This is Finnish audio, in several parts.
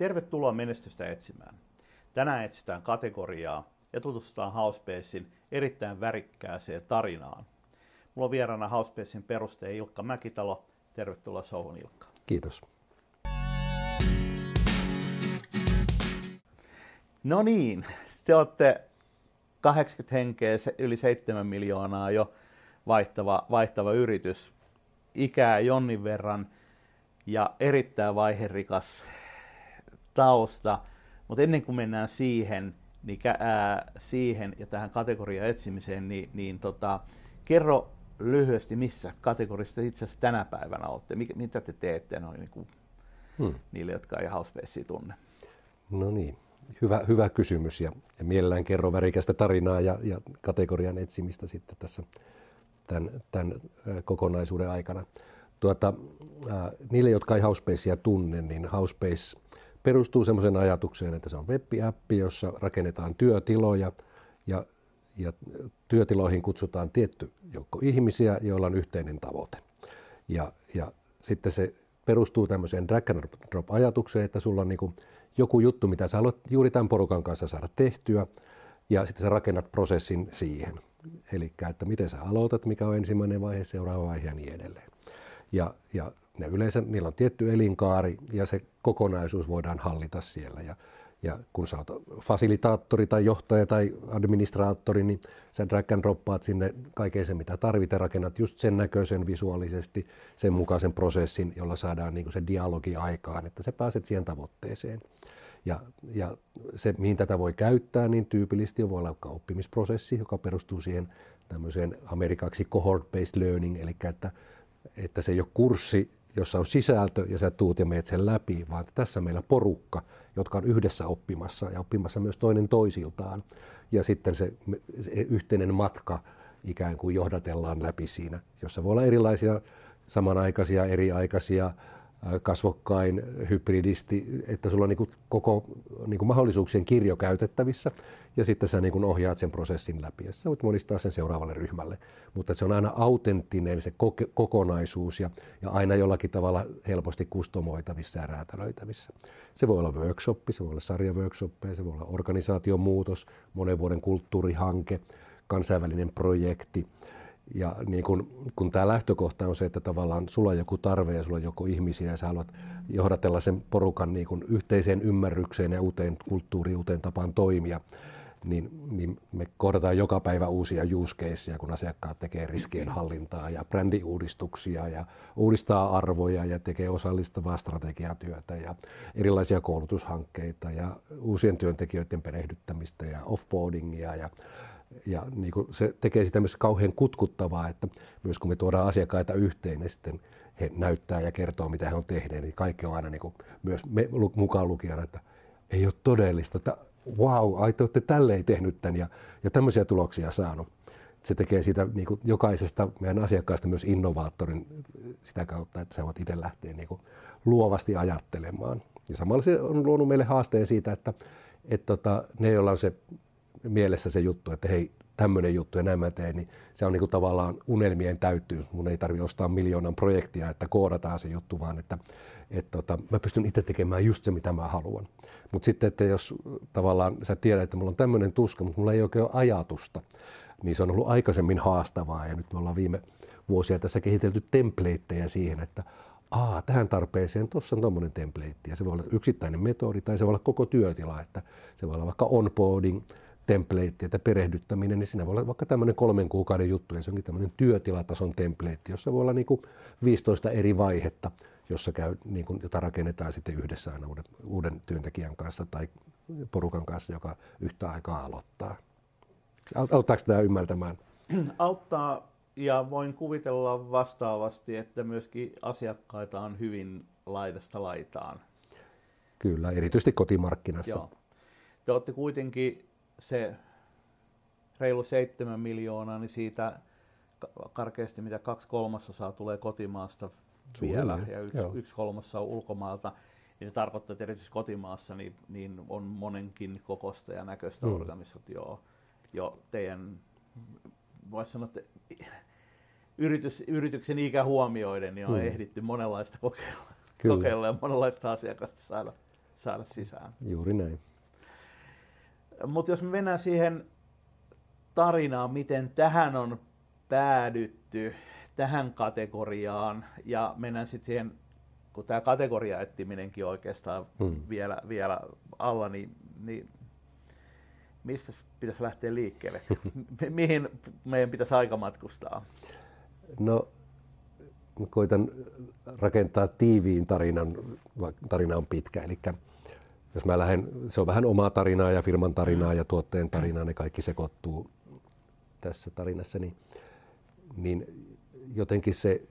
Tervetuloa menestystä etsimään. Tänään etsitään kategoriaa ja tutustutaan Housebasein erittäin värikkääseen tarinaan. Mulla on vieraana Housebasein perustaja Ilkka Mäkitalo. Tervetuloa showhun Ilkka. Kiitos. No niin, te olette 80 henkeä, yli 7 miljoonaa jo vaihtava, vaihtava yritys. Ikää jonnin verran ja erittäin vaiherikas tausta. Mutta ennen kuin mennään siihen, niin, ää, siihen ja tähän kategorian etsimiseen, niin, niin tota, kerro lyhyesti, missä kategorista itse asiassa tänä päivänä olette? Mikä, mitä te teette noin niin kuin hmm. niille, jotka ei Housebasea tunne? No niin, hyvä, hyvä kysymys ja, ja mielellään kerro värikästä tarinaa ja, ja kategorian etsimistä sitten tässä tämän, tämän kokonaisuuden aikana. Tuota, äh, niille, jotka ei Housebasea tunne, niin Housebase perustuu sellaiseen ajatukseen, että se on web-appi, jossa rakennetaan työtiloja ja, ja työtiloihin kutsutaan tietty joukko ihmisiä, joilla on yhteinen tavoite. Ja, ja sitten se perustuu tämmöiseen drag and drop ajatukseen, että sulla on niin joku juttu, mitä sä haluat juuri tämän porukan kanssa saada tehtyä, ja sitten sä rakennat prosessin siihen. Eli että miten sä aloitat, mikä on ensimmäinen vaihe, seuraava vaihe ja niin edelleen. Ja, ja ne yleensä, niillä on tietty elinkaari ja se kokonaisuus voidaan hallita siellä. Ja, ja kun sä oot fasilitaattori tai johtaja tai administraattori, niin sä drag and droppaat sinne kaiken sen, mitä tarvitaan, rakennat just sen näköisen visuaalisesti, sen mukaisen prosessin, jolla saadaan niin se dialogi aikaan, että sä pääset siihen tavoitteeseen. Ja, ja se, mihin tätä voi käyttää, niin tyypillisesti voi olla oppimisprosessi, joka perustuu siihen tämmöiseen amerikaksi cohort-based learning, eli että, että se ei ole kurssi, jossa on sisältö ja sä tuut ja meet sen läpi, vaan tässä meillä porukka, jotka on yhdessä oppimassa ja oppimassa myös toinen toisiltaan. Ja sitten se, se yhteinen matka ikään kuin johdatellaan läpi siinä, jossa voi olla erilaisia samanaikaisia, eriaikaisia kasvokkain hybridisti, että sulla on niin kuin koko niin kuin mahdollisuuksien kirjo käytettävissä ja sitten sä niin kuin ohjaat sen prosessin läpi ja sä voit monistaa sen seuraavalle ryhmälle. Mutta se on aina autenttinen se kokonaisuus ja, ja aina jollakin tavalla helposti kustomoitavissa ja räätälöitävissä. Se voi olla workshoppi, se voi olla sarjaworkshoppeja, se voi olla organisaation muutos, monen vuoden kulttuurihanke, kansainvälinen projekti – ja niin kun, kun tämä lähtökohta on se, että tavallaan sulla on joku tarve ja sulla on joku ihmisiä ja sä haluat johdatella sen porukan niin kun yhteiseen ymmärrykseen ja uuteen kulttuuriin, uuteen tapaan toimia, niin, niin me kohdataan joka päivä uusia use caseja, kun asiakkaat tekee riskien hallintaa ja brändiuudistuksia ja uudistaa arvoja ja tekee osallistavaa strategiatyötä ja erilaisia koulutushankkeita ja uusien työntekijöiden perehdyttämistä ja offboardingia ja ja niin kuin se tekee sitä myös kauhean kutkuttavaa, että myös kun me tuodaan asiakkaita yhteen, niin sitten he näyttää ja kertoo, mitä he on tehneet, niin kaikki on aina niin kuin myös me mukaan lukijana, että ei ole todellista, että wow, ai te olette tälleen tehnyt tämän ja, ja tämmöisiä tuloksia saanut. Se tekee siitä niin kuin jokaisesta meidän asiakkaista myös innovaattorin sitä kautta, että sä voit itse lähteä niin kuin luovasti ajattelemaan. Ja samalla se on luonut meille haasteen siitä, että, että tota, ne, joilla on se mielessä se juttu, että hei, tämmöinen juttu ja näin mä teen, niin se on niin kuin tavallaan unelmien täyttyys. Mun ei tarvitse ostaa miljoonan projektia, että koodataan se juttu, vaan että, että tota, mä pystyn itse tekemään just se, mitä mä haluan. Mutta sitten, että jos tavallaan sä tiedät, että mulla on tämmöinen tuska, mutta mulla ei oikein ole ajatusta, niin se on ollut aikaisemmin haastavaa ja nyt me ollaan viime vuosia tässä kehitelty templateja siihen, että aa, tähän tarpeeseen tuossa on tuommoinen template ja se voi olla yksittäinen metodi tai se voi olla koko työtila, että se voi olla vaikka onboarding, template, että perehdyttäminen, niin siinä voi olla vaikka tämmöinen kolmen kuukauden juttu, ja se onkin tämmöinen työtilatason template, jossa voi olla niin kuin 15 eri vaihetta, jossa käy, niin kuin, jota rakennetaan sitten yhdessä aina uuden, uuden työntekijän kanssa tai porukan kanssa, joka yhtä aikaa aloittaa. Auttaako tämä ymmärtämään? Auttaa ja voin kuvitella vastaavasti, että myöskin asiakkaita on hyvin laidasta laitaan. Kyllä, erityisesti kotimarkkinassa. Joo. Te olette kuitenkin se reilu 7 miljoonaa, niin siitä karkeasti mitä kaksi kolmasosaa tulee kotimaasta vielä ja yksi, yksi kolmasosa ulkomaalta. Ja se tarkoittaa, että erityisesti kotimaassa niin, niin on monenkin kokosta ja näköistä mm. organisaatioa jo teidän, voisi sanoa, että yritys, yrityksen ikä huomioiden niin on mm. ehditty monenlaista kokeilla, kokeilla ja monenlaista asiakasta saada saada sisään. Juuri näin. Mutta jos me mennään siihen tarinaan, miten tähän on päädytty, tähän kategoriaan, ja mennään sitten siihen, kun tämä kategoriaettiminenkin oikeastaan hmm. vielä, vielä alla, niin, niin mistä pitäisi lähteä liikkeelle? Mihin meidän pitäisi aika matkustaa? No, koitan rakentaa tiiviin tarinan, tarina on pitkä, eli jos mä lähden, se on vähän omaa tarinaa ja firman tarinaa ja tuotteen tarinaa, ne kaikki sekoittuu tässä tarinassa, niin, niin jotenkin se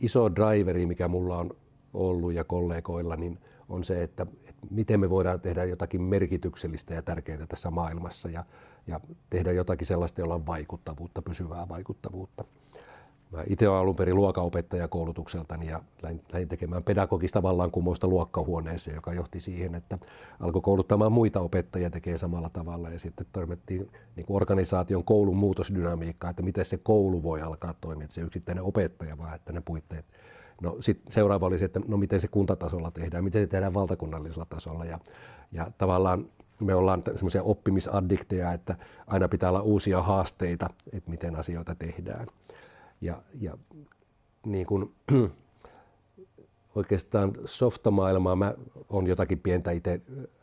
iso driveri, mikä mulla on ollut ja kollegoilla, niin on se, että, että miten me voidaan tehdä jotakin merkityksellistä ja tärkeää tässä maailmassa ja, ja tehdä jotakin sellaista, jolla on vaikuttavuutta, pysyvää vaikuttavuutta. Mä itse olen alun perin luokanopettaja koulutukseltani ja lähdin tekemään pedagogista vallankumousta luokkahuoneeseen, joka johti siihen, että alkoi kouluttamaan muita opettajia tekee samalla tavalla ja sitten törmättiin niin kuin organisaation koulun muutosdynamiikkaa, että miten se koulu voi alkaa toimia, että se yksittäinen opettaja, vaan että ne puitteet. No sitten seuraava oli se, että no miten se kuntatasolla tehdään, miten se tehdään valtakunnallisella tasolla ja, ja tavallaan me ollaan semmoisia oppimisaddikteja, että aina pitää olla uusia haasteita, että miten asioita tehdään. Ja, ja niin kuin, oikeastaan softamaailmaa mä on jotakin pientä itse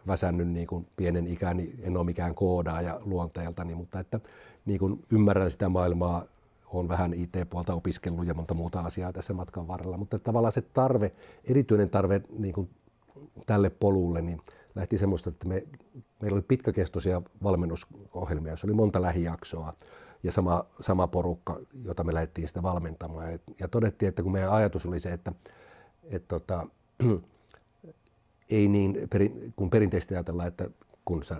väsännyt niin kuin pienen ikäni, en ole mikään koodaaja luonteeltani, mutta että niin kuin ymmärrän sitä maailmaa, olen vähän IT-puolta opiskellut ja monta muuta asiaa tässä matkan varrella, mutta tavallaan se tarve, erityinen tarve niin kuin tälle polulle, niin lähti semmoista, että me, meillä oli pitkäkestoisia valmennusohjelmia, se oli monta lähijaksoa, ja sama, sama porukka, jota me lähdettiin sitä valmentamaan. Ja, ja todettiin, että kun meidän ajatus oli se, että et tota, ei niin, perin, kun perinteisesti ajatellaan, että kun sä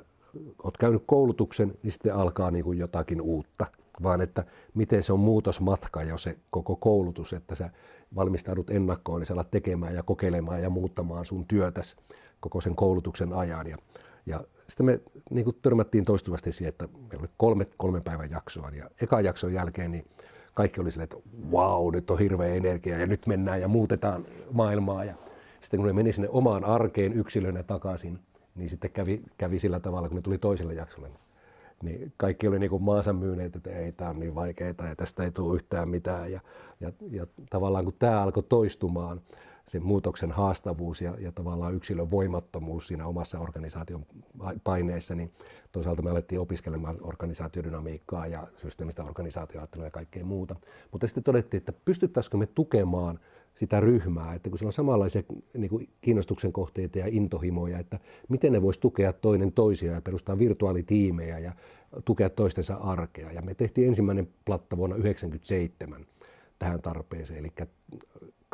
oot käynyt koulutuksen, niin sitten alkaa niin kuin jotakin uutta, vaan että miten se on muutosmatka jo se koko koulutus, että sä valmistaudut ennakkoon, niin sä alat tekemään ja kokeilemaan ja muuttamaan sun työtäs koko sen koulutuksen ajan. Ja, ja sitten me niin kuin törmättiin toistuvasti siihen, että meillä oli kolme, kolmen päivän jaksoa ja eka jakson jälkeen niin kaikki oli silleen, että wow, nyt on hirveä energia ja nyt mennään ja muutetaan maailmaa. Ja sitten kun ne meni sinne omaan arkeen yksilönä takaisin, niin sitten kävi, kävi sillä tavalla, kun ne tuli toiselle jaksolle. Niin kaikki oli niin kuin maansa myyneet, että ei, tämä on niin vaikeaa ja tästä ei tule yhtään mitään. Ja, ja, ja tavallaan kun tämä alkoi toistumaan, se muutoksen haastavuus ja, ja tavallaan yksilön voimattomuus siinä omassa organisaation paineessa, niin toisaalta me alettiin opiskelemaan organisaatiodynamiikkaa ja systeemistä organisaatioajattelua ja kaikkea muuta. Mutta sitten todettiin, että pystyttäisikö me tukemaan sitä ryhmää, että kun siellä on samanlaisia niin kuin kiinnostuksen kohteita ja intohimoja, että miten ne voisi tukea toinen toisia ja perustaa virtuaalitiimejä ja tukea toistensa arkea. Ja me tehtiin ensimmäinen platta vuonna 1997 tähän tarpeeseen, eli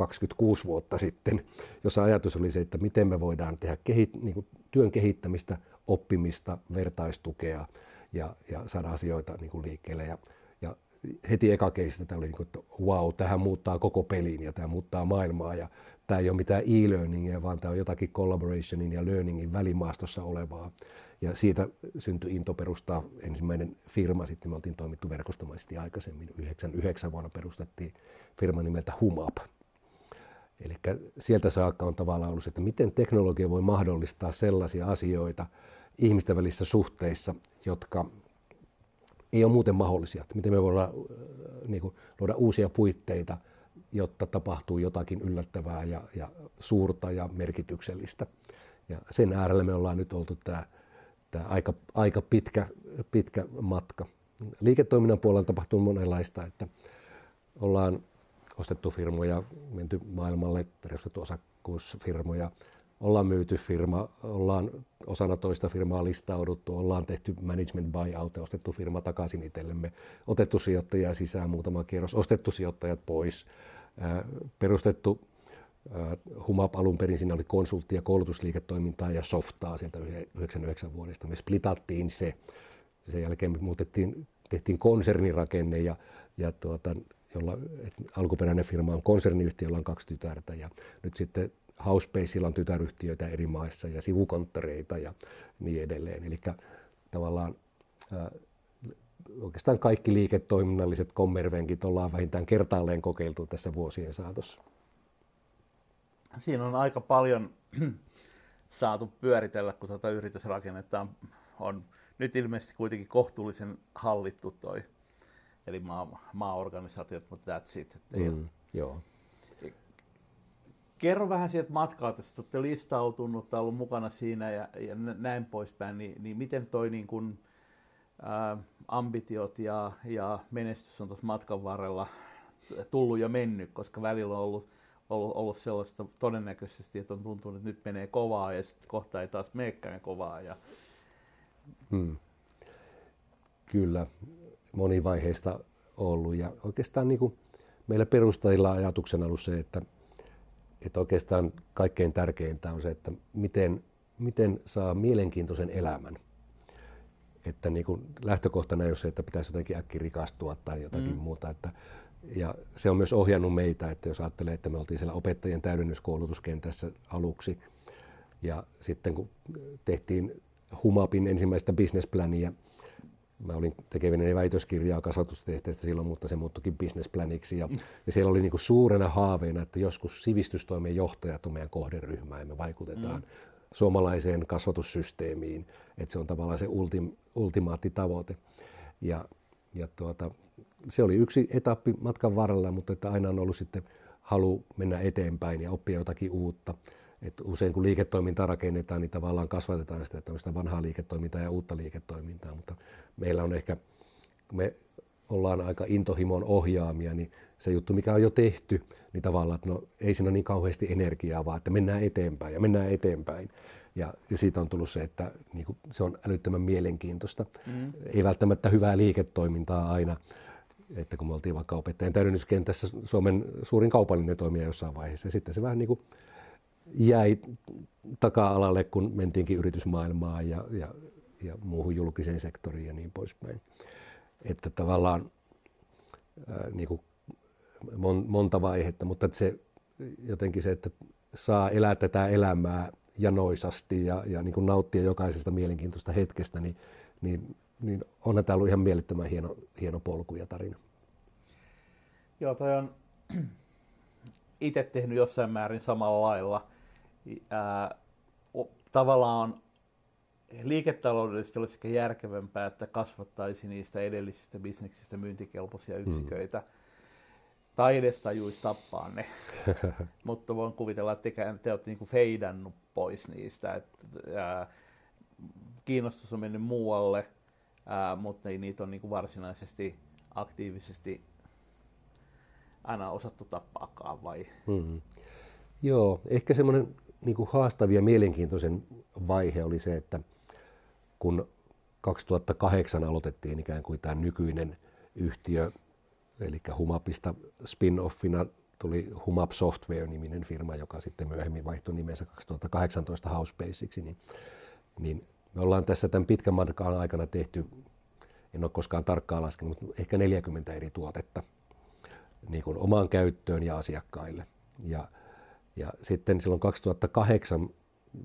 26 vuotta sitten, jossa ajatus oli se, että miten me voidaan tehdä kehit, niin kuin työn kehittämistä, oppimista, vertaistukea ja, ja saada asioita niin kuin liikkeelle. Ja, ja heti eka keisistä oli, niin kuin, että wow, tähän muuttaa koko pelin ja tämä muuttaa maailmaa ja tämä ei ole mitään e-learningia, vaan tämä on jotakin collaborationin ja learningin välimaastossa olevaa. Ja siitä syntyi into perustaa ensimmäinen firma, sitten me oltiin toimittu verkostomaisesti aikaisemmin, 99 vuonna perustettiin firma nimeltä Humap. Eli sieltä saakka on tavallaan ollut se, että miten teknologia voi mahdollistaa sellaisia asioita ihmisten välissä suhteissa, jotka ei ole muuten mahdollisia. Että miten me voidaan äh, niin kuin, luoda uusia puitteita, jotta tapahtuu jotakin yllättävää ja, ja suurta ja merkityksellistä. Ja sen äärellä me ollaan nyt oltu tämä, tämä aika, aika pitkä, pitkä matka. Liiketoiminnan puolella tapahtuu monenlaista, että ollaan ostettu firmoja, menty maailmalle, perustettu osakkuusfirmoja, ollaan myyty firma, ollaan osana toista firmaa listauduttu, ollaan tehty management buyout ostettu firma takaisin itsellemme, otettu sijoittajia sisään muutama kierros, ostettu sijoittajat pois, perustettu Humap alun perin siinä oli konsultti- ja koulutusliiketoimintaa ja softaa sieltä 99 vuodesta. Me splitattiin se. Sen jälkeen me muutettiin, tehtiin konsernirakenne ja, ja tuota, jolla alkuperäinen firma on konserniyhtiö, jolla on kaksi tytärtä ja nyt sitten Housepaceilla on tytäryhtiöitä eri maissa ja sivukonttoreita ja niin edelleen. Eli tavallaan ää, oikeastaan kaikki liiketoiminnalliset kommervenkit ollaan vähintään kertaalleen kokeiltu tässä vuosien saatossa. Siinä on aika paljon saatu pyöritellä, kun tuota yritysrakennetta on, on nyt ilmeisesti kuitenkin kohtuullisen hallittu toi, eli maa, maaorganisaatiot, mutta that's it. Mm, joo. Kerro vähän sieltä matkaa, että olette listautunut, ollut mukana siinä ja, ja näin poispäin, niin, niin miten toi niin kun, ää, ambitiot ja, ja menestys on tuossa matkan varrella tullut ja mennyt, koska välillä on ollut, ollut, ollut sellaista todennäköisesti, että on tuntunut, että nyt menee kovaa ja sitten kohta ei taas meekään kovaa. Ja... Hmm. Kyllä, monivaiheista ollut ja oikeastaan niin kuin meillä perustajilla ajatuksena ollut se, että, että oikeastaan kaikkein tärkeintä on se, että miten, miten saa mielenkiintoisen elämän. Että niin kuin lähtökohtana ei ole se, että pitäisi jotenkin äkki rikastua tai jotakin mm. muuta. Että, ja se on myös ohjannut meitä, että jos ajattelee, että me oltiin siellä opettajien täydennyskoulutuskentässä aluksi ja sitten kun tehtiin Humapin ensimmäistä businessplania, mä olin tekevinäni väitöskirjaa kasvatustesteistä silloin, mutta se muuttukin businessplaniksi. Ja, ja siellä oli niinku suurena haaveena, että joskus sivistystoimen johtajat on meidän kohderyhmä ja me vaikutetaan mm. suomalaiseen kasvatussysteemiin. Että se on tavallaan se ultim, ultimaattitavoite. Ja, ja tuota, se oli yksi etappi matkan varrella, mutta että aina on ollut sitten halu mennä eteenpäin ja oppia jotakin uutta. Et usein kun liiketoimintaa rakennetaan, niin tavallaan kasvatetaan sitä, että on sitä vanhaa liiketoimintaa ja uutta liiketoimintaa, mutta meillä on ehkä, me ollaan aika intohimon ohjaamia, niin se juttu, mikä on jo tehty, niin tavallaan, että no, ei siinä ole niin kauheasti energiaa, vaan että mennään eteenpäin ja mennään eteenpäin. Ja, ja siitä on tullut se, että niin kuin, se on älyttömän mielenkiintoista. Mm. Ei välttämättä hyvää liiketoimintaa aina, että kun me oltiin vaikka opettajan täydennyskentässä Suomen suurin kaupallinen toimija jossain vaiheessa, ja sitten se vähän niin kuin jäi taka-alalle, kun mentiinkin yritysmaailmaan ja, ja, ja muuhun julkiseen sektoriin ja niin poispäin. Että tavallaan ää, niin kuin mon, monta vaihetta, mutta että se jotenkin se, että saa elää tätä elämää janoisasti ja, ja niin kuin nauttia jokaisesta mielenkiintoista hetkestä, niin, niin, niin onhan tämä ollut ihan mielettömän hieno, hieno polku ja tarina. Joo, toi on itse tehnyt jossain määrin samalla lailla. Ää, tavallaan liiketaloudellisesti olisi ehkä järkevämpää, että kasvattaisi niistä edellisistä bisneksistä myyntikelpoisia hmm. yksiköitä. Tai edes tajuisi tappaa ne. Mutta voin kuvitella, että te, te olette niinku feidannut pois niistä. Että, ää, kiinnostus on mennyt muualle, ää, mutta ei niitä ole niinku varsinaisesti aktiivisesti aina osattu tappaakaan vai? Mm-hmm. Joo, ehkä semmoinen niin haastava ja mielenkiintoisen vaihe oli se, että kun 2008 aloitettiin ikään kuin tämä nykyinen yhtiö, eli Humapista spin-offina tuli Humap Software-niminen firma, joka sitten myöhemmin vaihtoi nimensä 2018 Housebasicsi, niin, niin me ollaan tässä tämän pitkän matkan aikana tehty, en ole koskaan tarkkaan laskenut, mutta ehkä 40 eri tuotetta niin kuin omaan käyttöön ja asiakkaille. Ja, ja sitten silloin 2008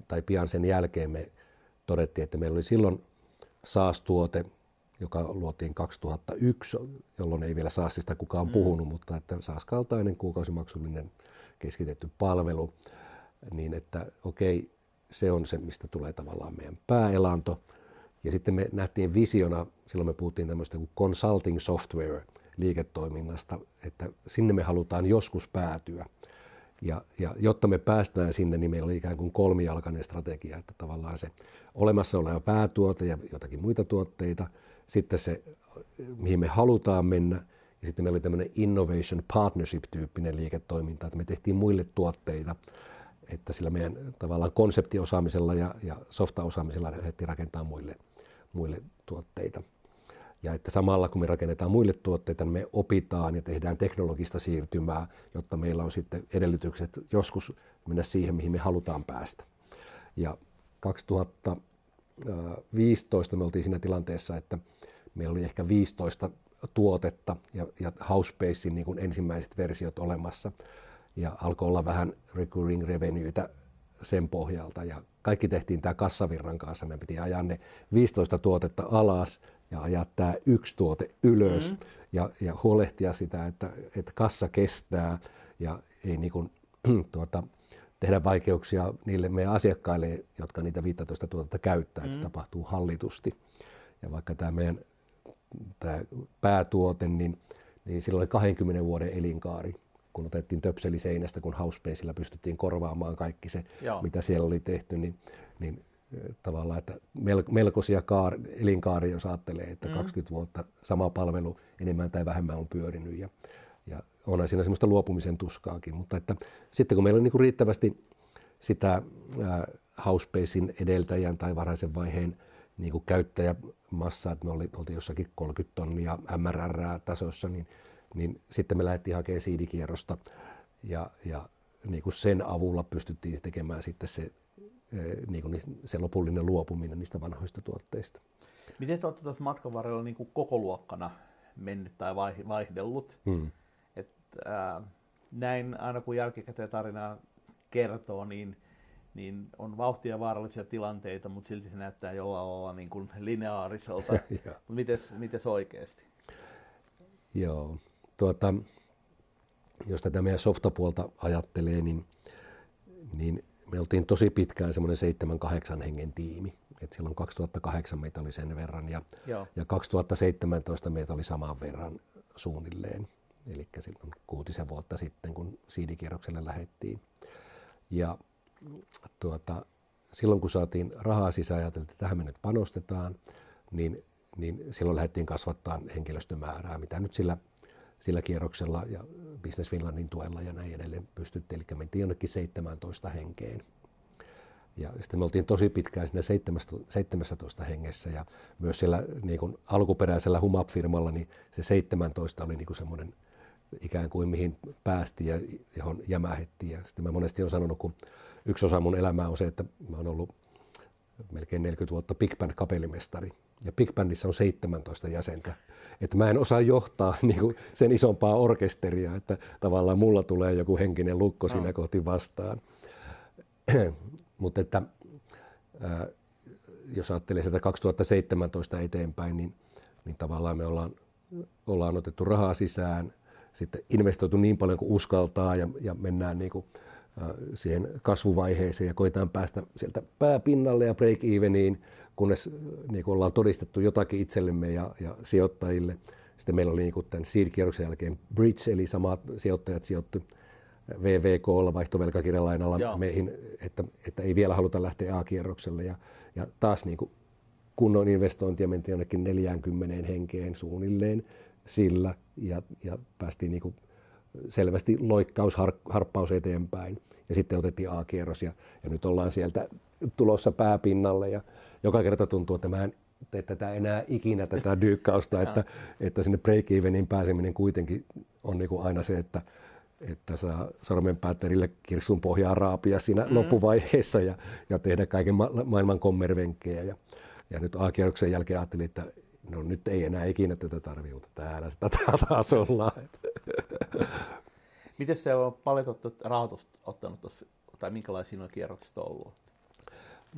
tai pian sen jälkeen me todettiin, että meillä oli silloin SaaS-tuote, joka luotiin 2001, jolloin ei vielä SaaSista kukaan mm. puhunut, mutta että SaaS-kaltainen kuukausimaksullinen keskitetty palvelu, niin että okei, se on se, mistä tulee tavallaan meidän pääelanto. Ja sitten me nähtiin visiona, silloin me puhuttiin tämmöistä kuin consulting software liiketoiminnasta, että sinne me halutaan joskus päätyä. Ja, ja jotta me päästään sinne, niin meillä oli ikään kuin kolmijalkainen strategia, että tavallaan se olemassa oleva päätuote ja jotakin muita tuotteita, sitten se, mihin me halutaan mennä, ja sitten meillä oli tämmöinen innovation partnership-tyyppinen liiketoiminta, että me tehtiin muille tuotteita, että sillä meidän tavallaan konseptiosaamisella ja, ja softaosaamisella lähdettiin rakentaa muille, muille tuotteita. Ja että samalla kun me rakennetaan muille tuotteita, niin me opitaan ja tehdään teknologista siirtymää, jotta meillä on sitten edellytykset joskus mennä siihen, mihin me halutaan päästä. Ja 2015 me oltiin siinä tilanteessa, että meillä oli ehkä 15 tuotetta ja, ja Housebasein niin kuin ensimmäiset versiot olemassa. Ja alkoi olla vähän recurring revenuetä sen pohjalta. Ja kaikki tehtiin tämä kassavirran kanssa. Me piti ajaa ne 15 tuotetta alas ja ajaa tämä yksi tuote ylös mm. ja, ja huolehtia sitä, että, että kassa kestää ja ei niin kuin, tuota, tehdä vaikeuksia niille meidän asiakkaille, jotka niitä 15 tuotetta käyttää, että mm. se tapahtuu hallitusti. Ja vaikka tämä meidän tämä päätuote, niin, niin sillä oli 20 vuoden elinkaari, kun otettiin töpseli seinästä, kun Housepaceillä pystyttiin korvaamaan kaikki se, Joo. mitä siellä oli tehty, niin, niin tavallaan, että melkoisia kaar, elinkaari, jos ajattelee, että mm. 20 vuotta sama palvelu enemmän tai vähemmän on pyörinyt ja, ja on siinä semmoista luopumisen tuskaakin, mutta että sitten kun meillä on niin kuin riittävästi sitä äh, Housepacein edeltäjän tai varhaisen vaiheen niin kuin käyttäjämassaa, että me oltiin jossakin 30 tonnia MRR-tasossa, niin, niin sitten me lähdettiin hakemaan siidikierrosta ja, ja niin kuin sen avulla pystyttiin tekemään sitten se, niin kuin se lopullinen luopuminen niistä vanhoista tuotteista. Miten te olette tuossa matkan varrella niin kuin koko luokkana mennyt tai vaihdellut? Hmm. Et, äh, näin aina kun jälkikäteen tarinaa kertoo, niin niin on vauhtia vaarallisia tilanteita, mutta silti se näyttää jollain lailla niin kuin lineaariselta. mites, mites oikeasti? Joo, tuota, jos tätä meidän softapuolta ajattelee, niin, niin me oltiin tosi pitkään semmoinen 7-8 hengen tiimi. Et silloin 2008 meitä oli sen verran ja, ja 2017 meitä oli saman verran suunnilleen. Eli silloin kuutisen vuotta sitten, kun siidikierrokselle lähdettiin. Ja tuota, silloin kun saatiin rahaa sisään ja että tähän me nyt panostetaan, niin, niin silloin lähdettiin kasvattaa henkilöstömäärää, mitä nyt sillä, sillä kierroksella ja Business Finlandin tuella ja näin edelleen pystyttiin. Eli mentiin jonnekin 17 henkeen. Ja sitten me oltiin tosi pitkään siinä 17 hengessä ja myös siellä niin kuin alkuperäisellä Humap-firmalla niin se 17 oli niin kuin semmoinen ikään kuin mihin päästiin ja johon jämähettiin. Ja sitten mä monesti olen sanonut, kun yksi osa mun elämää on se, että mä oon ollut melkein 40 vuotta Big Band kapellimestari. Ja Big Bandissa on 17 jäsentä. Että mä en osaa johtaa niin kuin sen isompaa orkesteria, että tavallaan mulla tulee joku henkinen lukko siinä no. kohti vastaan. Mutta että äh, jos ajattelee sitä 2017 eteenpäin, niin, niin tavallaan me ollaan, ollaan otettu rahaa sisään, sitten investoitu niin paljon kuin uskaltaa ja, ja mennään niin kuin, siihen kasvuvaiheeseen ja koitetaan päästä sieltä pääpinnalle ja break-eveniin, kunnes niin kuin ollaan todistettu jotakin itsellemme ja, ja sijoittajille. Sitten meillä oli niin kuin tämän seed-kierroksen jälkeen bridge, eli samat sijoittajat sijoittu VVKlla vaihtovelkakirjalainalla Joo. meihin, että, että ei vielä haluta lähteä A-kierrokselle. Ja, ja taas niin kuin kunnon investointia mentiin jonnekin 40 henkeen suunnilleen sillä ja, ja päästiin niin kuin selvästi loikkaus, har, harppaus eteenpäin. Ja sitten otettiin A-kierros ja, ja nyt ollaan sieltä tulossa pääpinnalle ja joka kerta tuntuu, että mä en tee tätä enää ikinä tätä dyykkausta, että, että sinne break-evenin pääseminen kuitenkin on niin kuin aina se, että, että saa sormenpäätterille kirsun pohjaa raapia siinä mm. loppuvaiheessa ja, ja tehdä kaiken ma- maailman kommervenkkejä. Ja, ja nyt A-kierroksen jälkeen ajattelin, että no nyt ei enää ikinä tätä tarvitse, mutta täällä sitä taas ollaan. Miten se on paljon rahoitusta ottanut tuossa, tai minkälaisia nuo kierrokset on ollut?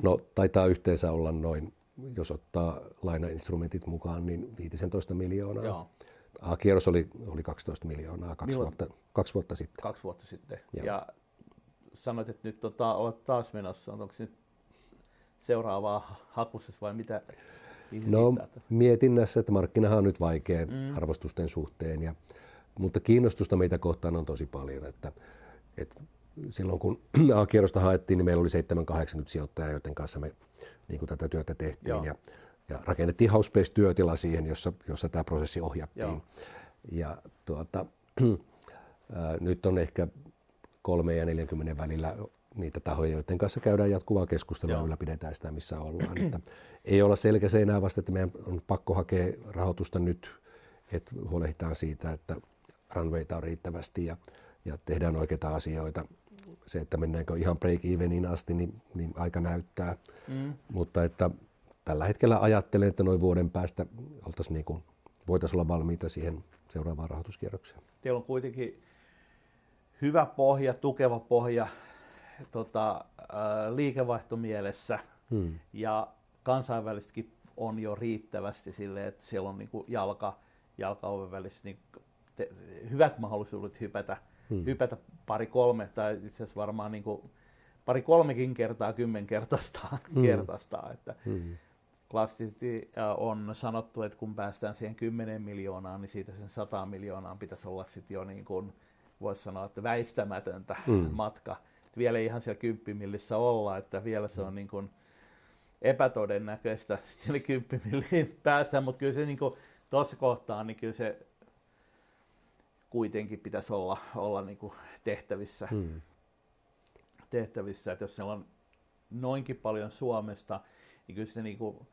No taitaa yhteensä olla noin, jos ottaa lainainstrumentit mukaan, niin 15 miljoonaa. Joo. A-kierros oli, oli 12 miljoonaa kaksi, vuotta, kaksi vuotta sitten. Kaksi vuotta sitten. Joo. Ja sanoit, että nyt tota, olet taas menossa. Onko nyt seuraavaa hakusessa vai mitä? No mietinnässä, että markkinahan on nyt vaikea mm. arvostusten suhteen, ja, mutta kiinnostusta meitä kohtaan on tosi paljon. Että, että silloin kun A-kierrosta haettiin, niin meillä oli 780 sijoittajaa, joiden kanssa me niin kuin tätä työtä tehtiin. Ja, ja rakennettiin Housebase-työtila siihen, jossa, jossa tämä prosessi ohjattiin. Joo. Ja tuota, ää, nyt on ehkä kolme ja 40 välillä niitä tahoja, joiden kanssa käydään jatkuvaa keskustelua ja ylläpidetään sitä, missä ollaan. että ei olla selkeä seinää vasta, että meidän on pakko hakea rahoitusta nyt, että huolehditaan siitä, että runwayta on riittävästi ja, ja tehdään oikeita asioita. Se, että mennäänkö ihan break-eveniin asti, niin, niin aika näyttää. Mm. Mutta että tällä hetkellä ajattelen, että noin vuoden päästä oltaisiin niin kuin, voitaisiin olla valmiita siihen seuraavaan rahoituskierrokseen. Teillä on kuitenkin hyvä pohja, tukeva pohja tota, liikevaihtomielessä hmm. ja kansainvälisestikin on jo riittävästi sille, että siellä on niin kuin jalka, jalka oven välissä niin te, hyvät mahdollisuudet hypätä, hmm. hypätä pari kolme tai itse asiassa varmaan niin kuin pari kolmekin kertaa kymmenkertaistaa mm. kertaistaa, että mm. klassisesti on sanottu, että kun päästään siihen 10 miljoonaan, niin siitä sen 100 miljoonaan pitäisi olla sitten jo niin kuin, voisi sanoa, että väistämätöntä mm. matka. Vielä ei ihan siellä kymppimillissä olla, että vielä se on niin kuin epätodennäköistä sinne kymppimilliin päästä, mutta kyllä se niin tuossa kohtaa, niin kyllä se kuitenkin pitäisi olla, olla niin kuin tehtävissä. Hmm. tehtävissä. Että jos siellä on noinkin paljon Suomesta, niin kyllä se niin kuin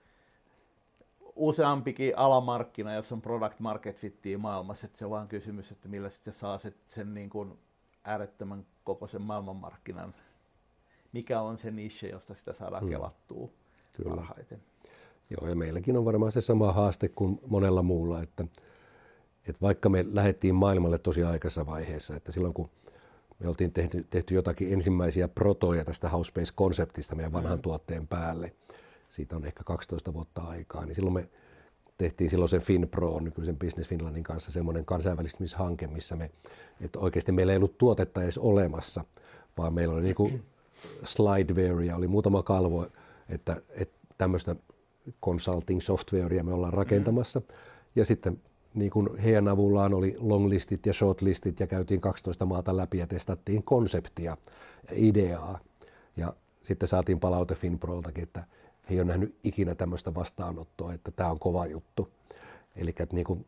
useampikin alamarkkina, jos on product market fittiä maailmassa, että se on vaan kysymys, että millä sitten saa sen, sen niin kuin äärettömän koko sen maailmanmarkkinan, mikä on se niche, josta sitä saadaan hmm. kelattua Kyllä. parhaiten. Joo, ja meilläkin on varmaan se sama haaste kuin monella muulla, että, että vaikka me lähdettiin maailmalle tosi aikaisessa vaiheessa, että silloin kun me oltiin tehty, tehty jotakin ensimmäisiä protoja tästä Housebase-konseptista meidän vanhan mm. tuotteen päälle, siitä on ehkä 12 vuotta aikaa, niin silloin me tehtiin silloin sen FinPro, nykyisen Business Finlandin kanssa semmoinen kansainvälistymishanke, missä me, että oikeasti meillä ei ollut tuotetta edes olemassa, vaan meillä oli niin kuin slideware ja oli muutama kalvo, että, että tämmöistä consulting softwarea me ollaan rakentamassa. Mm. Ja sitten niin kuin heidän avullaan oli longlistit ja shortlistit ja käytiin 12 maata läpi ja testattiin konseptia ja ideaa. Ja sitten saatiin palaute Finproltakin, että he ei ole nähnyt ikinä tämmöistä vastaanottoa, että tämä on kova juttu. Eli niin kuin,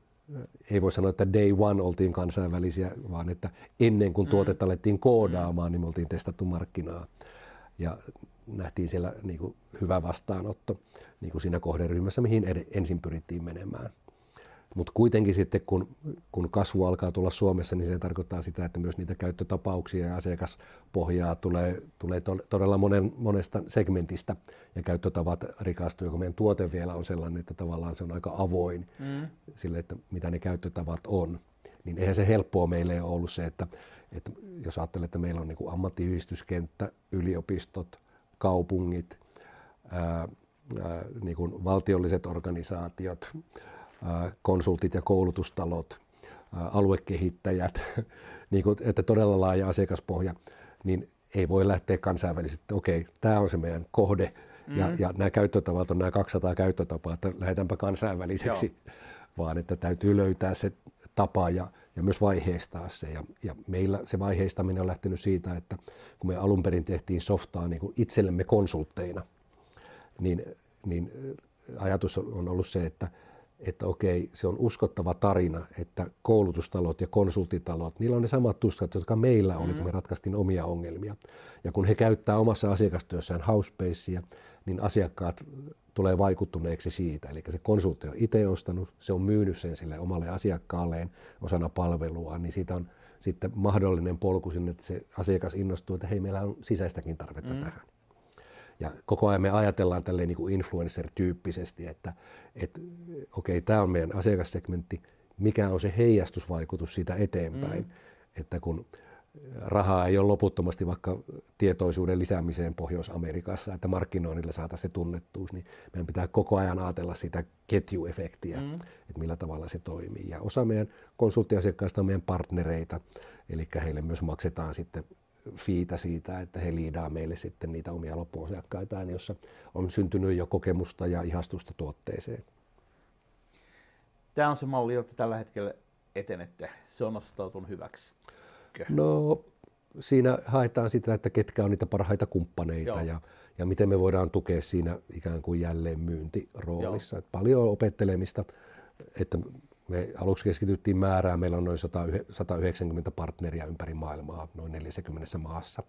ei voi sanoa, että day one oltiin kansainvälisiä, vaan että ennen kuin mm. tuotetta alettiin koodaamaan, niin me oltiin testattu markkinaa. Ja nähtiin siellä niin kuin hyvä vastaanotto niin kuin siinä kohderyhmässä, mihin ensin pyrittiin menemään. Mutta kuitenkin sitten, kun, kun kasvu alkaa tulla Suomessa, niin se tarkoittaa sitä, että myös niitä käyttötapauksia ja asiakaspohjaa tulee, tulee todella monen, monesta segmentistä ja käyttötavat rikastuu, kun meidän tuote vielä on sellainen, että tavallaan se on aika avoin mm. sille, että mitä ne käyttötavat on. Niin eihän se helppoa meille ole ollut se, että, että jos ajattelee, että meillä on niin kuin ammattiyhdistyskenttä, yliopistot, kaupungit, ää, ää, niin kuin valtiolliset organisaatiot, konsultit ja koulutustalot, aluekehittäjät, niin kuin, että todella laaja asiakaspohja, niin ei voi lähteä kansainvälisesti, että okei, tämä on se meidän kohde, mm-hmm. ja, ja nämä käyttötavat on nämä 200 käyttötapaa, että lähdetäänpä kansainväliseksi, Joo. vaan että täytyy löytää se tapa ja, ja myös vaiheistaa se. Ja, ja meillä se vaiheistaminen on lähtenyt siitä, että kun me alun perin tehtiin softaa niin kuin itsellemme konsultteina, niin, niin ajatus on ollut se, että, että okei, se on uskottava tarina, että koulutustalot ja konsultitalot, niillä on ne samat tuskat, jotka meillä oli, mm-hmm. kun me ratkaistiin omia ongelmia. Ja kun he käyttää omassa asiakastyössään housebasea, niin asiakkaat tulee vaikuttuneeksi siitä. Eli se konsultti on itse ostanut, se on myynyt sen sille omalle asiakkaalleen osana palvelua, niin siitä on sitten mahdollinen polku sinne, että se asiakas innostuu, että hei, meillä on sisäistäkin tarvetta mm. tähän. Ja koko ajan me ajatellaan tälleen niin kuin influencer-tyyppisesti, että, että okei, okay, tämä on meidän asiakassegmentti, mikä on se heijastusvaikutus siitä eteenpäin. Mm. Että kun rahaa ei ole loputtomasti vaikka tietoisuuden lisäämiseen Pohjois-Amerikassa, että markkinoinnilla saataisiin se tunnettuus, niin meidän pitää koko ajan ajatella sitä ketjuefektiä, mm. että millä tavalla se toimii. Ja osa meidän konsulttiasiakkaista on meidän partnereita, eli heille myös maksetaan sitten fiitä siitä, että he liidaa meille sitten niitä omia loppuasiakkaitaan, jossa on syntynyt jo kokemusta ja ihastusta tuotteeseen. Tämä on se malli, jota tällä hetkellä etenette. Se on nostautunut hyväksi. No siinä haetaan sitä, että ketkä on niitä parhaita kumppaneita ja, ja miten me voidaan tukea siinä ikään kuin jälleen myyntiroolissa. Että paljon opettelemista, että me aluksi keskityttiin määrään, meillä on noin 190 partneria ympäri maailmaa, noin 40 maassa.